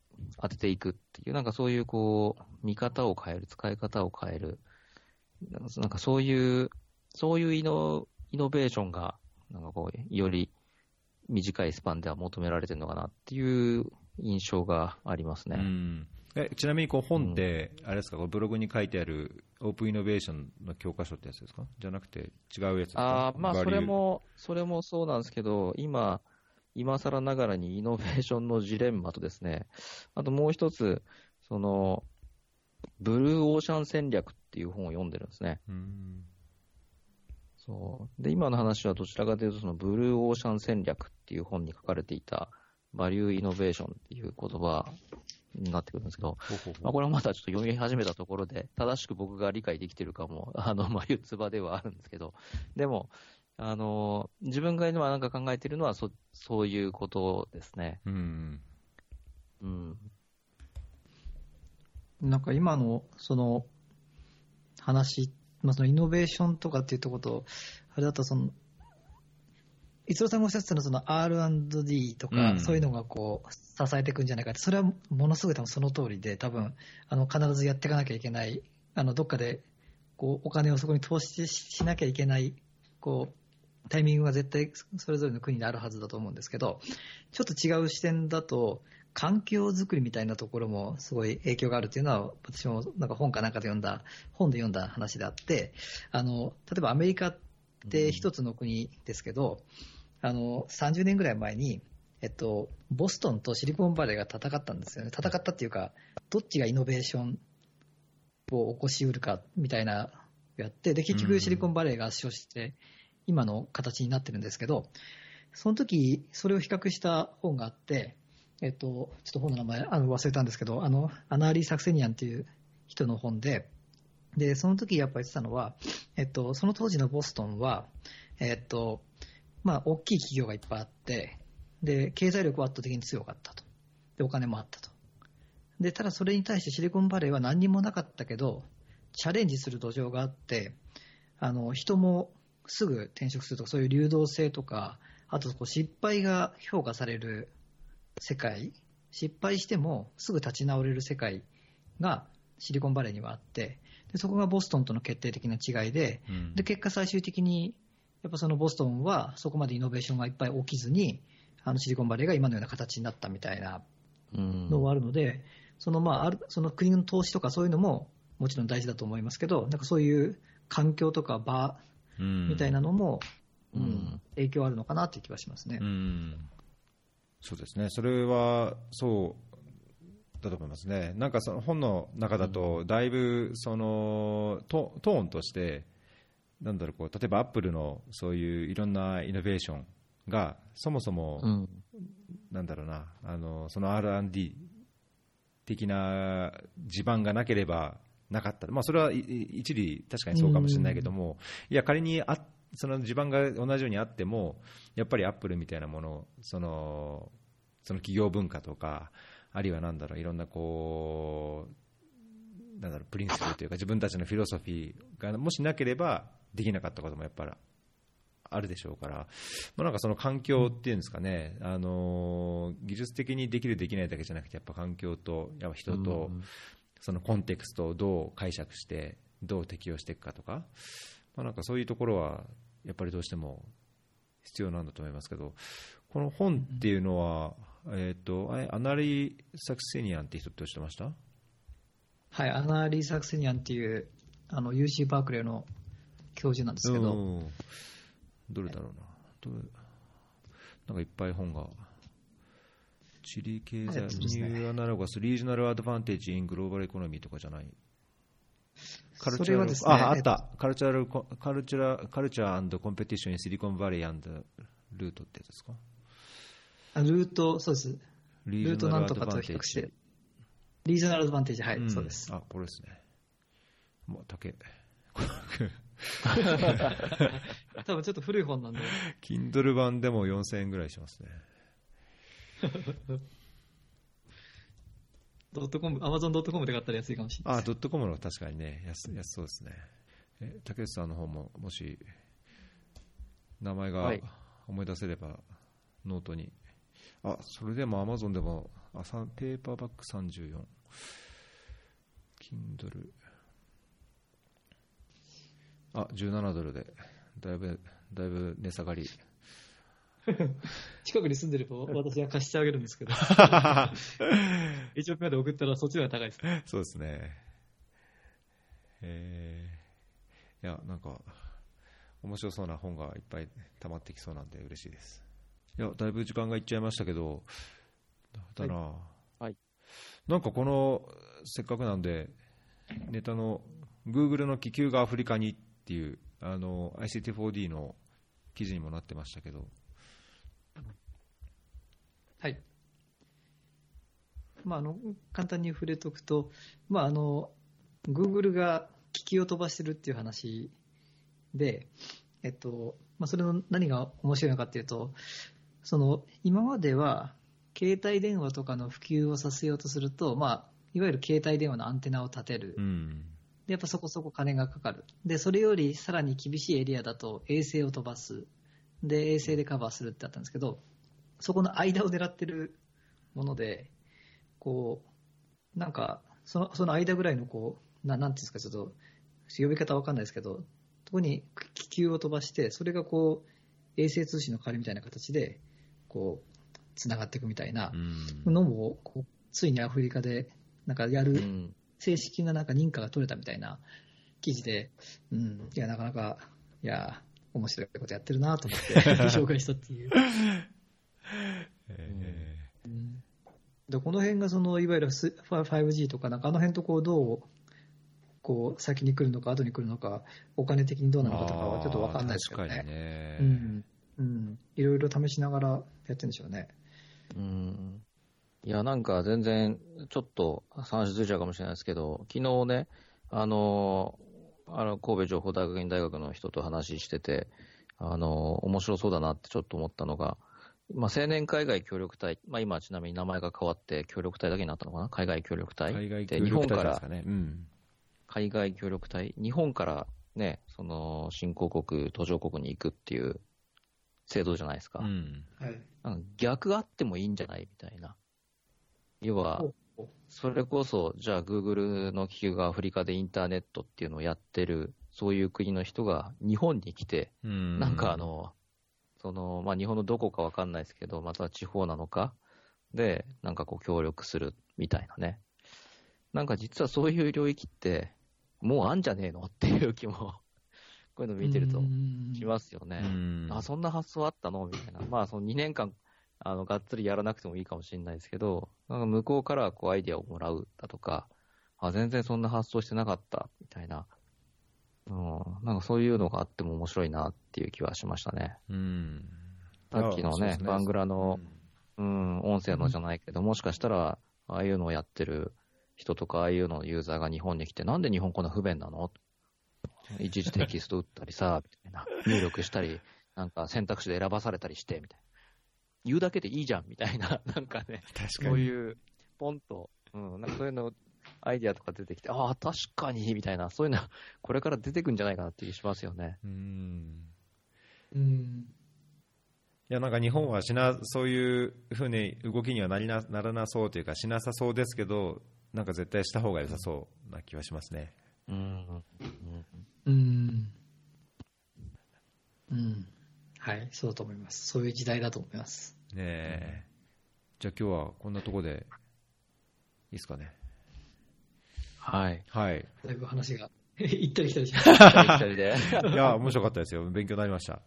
当てていくっていう、なんかそういうこう、見方を変える、使い方を変える、なんかそういう、そういうイノイノベーションが、なんかこう、より短いスパンでは求められてるのかなっていう印象がありますね。うんえちなみにこう本って、あれですか、ブログに書いてあるオープンイノベーションの教科書ってやつですか？じゃなくて違うやつですか？あまあそれも、それもそうなんですけど、今、今更ながらにイノベーションのジレンマとですね、あともう一つ、その、ブルーオーシャン戦略っていう本を読んでるんですね。そう。で今の話はどちらかというと、そのブルーオーシャン戦略っていう本に書かれていた、バリューイノベーションっていう言葉になってくるんですけど、まあ、これはまだちょっと読み始めたところで、正しく僕が理解できてるかも、あの、眉唾ではあるんですけど、でも、あの、自分が今なんか考えているのはそ、そういうことですね。うん。うん。なんか今の、その、話、まあ、そのイノベーションとかっていうとこと、あれだとその、逸郎さんがおっしゃってたのはその R&D とか、そういうのがこう、支えていくんじゃないかって、それはものすごい多分その通りで、多分、あの、必ずやっていかなきゃいけない、あの、どっかで、こう、お金をそこに投資しなきゃいけない、こう、タイミングが絶対それぞれの国にあるはずだと思うんですけど、ちょっと違う視点だと、環境づくりみたいなところもすごい影響があるというのは、私もなんか本かなんかで読んだ、本で読んだ話であって、あの、例えばアメリカって一つの国ですけど、うんあの、30年ぐらい前に、えっと、ボストンとシリコンバレーが戦ったんですよね。戦ったっていうか、どっちがイノベーションを起こしうるかみたいなやって、で、結局シリコンバレーが圧勝して、今の形になってるんですけど、その時、それを比較した本があって、えっと、ちょっと本の名前あの忘れたんですけど、あの、アナーリー・サクセニアンっていう人の本で、で、その時やっぱり言ってたのは、えっと、その当時のボストンは、えっと、まあ、大きい企業がいっぱいあって、で、経済力は圧倒的に強かったと。で、お金もあったと。で、ただそれに対してシリコンバレーは何にもなかったけど、チャレンジする土壌があって、あの、人もすぐ転職するとか、そういう流動性とか、あとこう失敗が評価される世界、失敗してもすぐ立ち直れる世界がシリコンバレーにはあって、でそこがボストンとの決定的な違いで、うん、で結果最終的にやっぱそのボストンはそこまでイノベーションがいっぱい起きずに、あのシリコンバレーが今のような形になったみたいなのはあるので、そのまああるその国の投資とかそういうのももちろん大事だと思いますけど、なんかそういう環境とか場みたいなのも、うん、うん、影響あるのかなという気はしますね。うん、そうですね、それはそうだと思いますね。なんかその本の中だと、だいぶそのトトーンとして、なんだろうこう例えばアップルのそういういろんなイノベーションがそもそも、うん、なんだろうなあのその R&D 的な地盤がなければなかった、まあ、それは一理確かにそうかもしれないけども、いや仮にあその地盤が同じようにあってもやっぱりアップルみたいなものそのその企業文化とかあるいはなんだろういろんなこうなんだろうプリンスプルというか自分たちのフィロソフィーがもしなければできなかったこともやっぱりあるでしょうから、まあ、なんかその環境っていうんですかね、あの技術的にできる、できないだけじゃなくて、やっぱ環境とやっぱ人と、そのコンテクストをどう解釈して、どう適用していくかとか、まあ、なんかそういうところは、やっぱりどうしても必要なんだと思いますけど、この本っていうのは、えっ、ー、と、 AnnaLee Saxenian って人っておっしゃいました？はい、 AnnaLee Saxenian っていう、あの UC バークレーの教授なんですけど、どれだろうな、と、なんかいっぱい本が。チリ経済、 New Argonauts、Regional Advantage in Global Economy とかじゃない？カルチャーそれはですねあ、あった。カルチャーコ Culture、Culture Competition in Silicon Valleyルートってやつですか？あルート、そうです。リルートなんとかと比較して、リージョナルアドバンテージ、はい、うんそうです。あ、これですね。もう、竹。多分ちょっと古い本なんで、Kindle 版でも4000円ぐらいしますね。ドットコム、アマゾンドットコムで買ったら安いかもしれないあ。ドットコムの確かにね、安安そうですね。え竹内さんの方も、もし、名前がはい思い出せれば、ノートに。あ、それでも Amazon でも、あさペーパーバッグ34。Kindle。あ、17ドルで、だいぶ、だいぶ値下がり。近くに住んでれば私が貸してあげるんですけど、1億円で送ったらそっちの方が高いです。そうですね。えー、いや、なんか、面白そうな本がいっぱい溜まってきそうなんで嬉しいです。いや、だいぶ時間がいっちゃいましたけど、だな、はいなんかこの、せっかくなんで、ネタの、Google の気球がアフリカにっていう、あの、ICT4D の記事にもなってましたけど、はい。まあ、あの、簡単に触れとくと、まあ、あの、Google が気球を飛ばしてるっていう話で、えっと、まあ、それの何が面白いのかっていうと、その、今までは、携帯電話とかの普及をさせようとすると、まあ、いわゆる携帯電話のアンテナを立てるう。ん。で、やっぱそこそこ金がかかる。で、それよりさらに厳しいエリアだと衛星を飛ばす。で、衛星でカバーするってあったんですけど、そこの間を狙ってるもので、こう、なんか、そのその間ぐらいのこう、ななんていうんですか、ちょっと、呼び方わかんないですけど、そこに気球を飛ばして、それがこう、衛星通信の代わりみたいな形で、こう、つながっていくみたいなうん。のも、こうついにアフリカで、なんかやる、うん。正式ななんか認可が取れたみたいな記事で、うん、いや、なかなか、いや、面白いことやってるなと思って 紹介したっていう。えでこの辺がそのいわゆるス 5G とか、なんかあの辺とこうどうこう先に来るのか、後に来るのか、お金的にどうーなのかとかはちょっと分かんないですけどね。ね。うんうん、いろいろ試しながらやってるんでしょうね。うん。いや、なんか全然、ちょっと話ずれちゃうかもしれないですけど、昨日ね、あの、あの神戸情報大学院大学の人と話してて、あの、面白そうだなってちょっと思ったのが、まあ、青年海外協力隊、まあ、今ちなみに名前が変わって協力隊だけになったのかな？海外協力隊？海外で協力日本から隊ですかね。うん。海外協力隊、日本からね、その新興国、途上国に行くっていう制度じゃないですか。うん。はい。逆があってもいいんじゃない？みたいな。要はそれこそ、じゃあ Google の気球がアフリカでインターネットっていうのをやってる、そういう国の人が日本に来て、うんなんかあ、の、その、まあ、日本のどこかわかんないですけど、または地方なのか、で、なんかこう協力するみたいなね。なんか実はそういう領域って、もうあんじゃねえのっていう気も、こういうの見てるとうんしますよね。うんあ、そんな発想あったのみたいな。まあ、その2年間、あの、がっつりやらなくてもいいかもしれないですけど、なんか向こうからこうアイデアをもらうだとか、あ、全然そんな発想してなかった、みたいな。うん、なんかそういうのがあっても面白いなっていう気はしましたね。うん。さっきのねあそうです、バングラの、うん、音声のじゃないけど、もしかしたら、ああいうのをやってる人とか、ああいうののユーザーが日本に来て、なんで日本こんな不便なの？一時テキスト打ったりさ、みたいな。入力したり、なんか選択肢で選ばされたりして、みたいな。言うだけでいいじゃん、みたいな。なんかね、確かそうに。いう、ポンと、うん、なんかそういうの、アイディアとか出てきて、ああ、確かに、みたいな、そういうの、これから出てくんじゃないかなっていう気しますよね。うん。うんいや、なんか日本はしな、そういうふうに動きにはなりなならなそうというか、しなさそうですけど、なんか絶対した方が良さそうな気はしますね。うん。うん。うん。はい、そうだと思います。そういう時代だと思います。ねえ。じゃあ今日はこんなとこで、いいですかね？はい。はい。だいぶ話が 行ったり来たりしま二人で。いや、面白かったですよ。勉強になりました。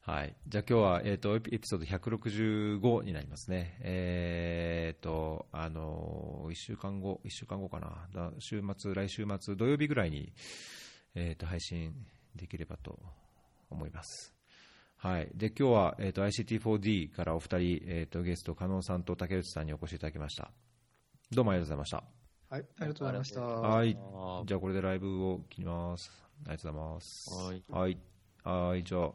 はい。じゃあ今日は、えっ、と、エピソード165になりますね。えっ、と、あの、1週間後、1週間後かな。だ週末、来週末、土曜日ぐらいに、えっ、と、配信できればと思います。はい。で、今日は、えっ、と、ICT4D からお二人、えっ、と、ゲスト、加納さんと竹内さんにお越しいただきました。どうもありがとうございました。はい、ありがとうございました。はいじゃあこれでライブを切ります。ありがとうございます。はいはい。はい。じゃあ、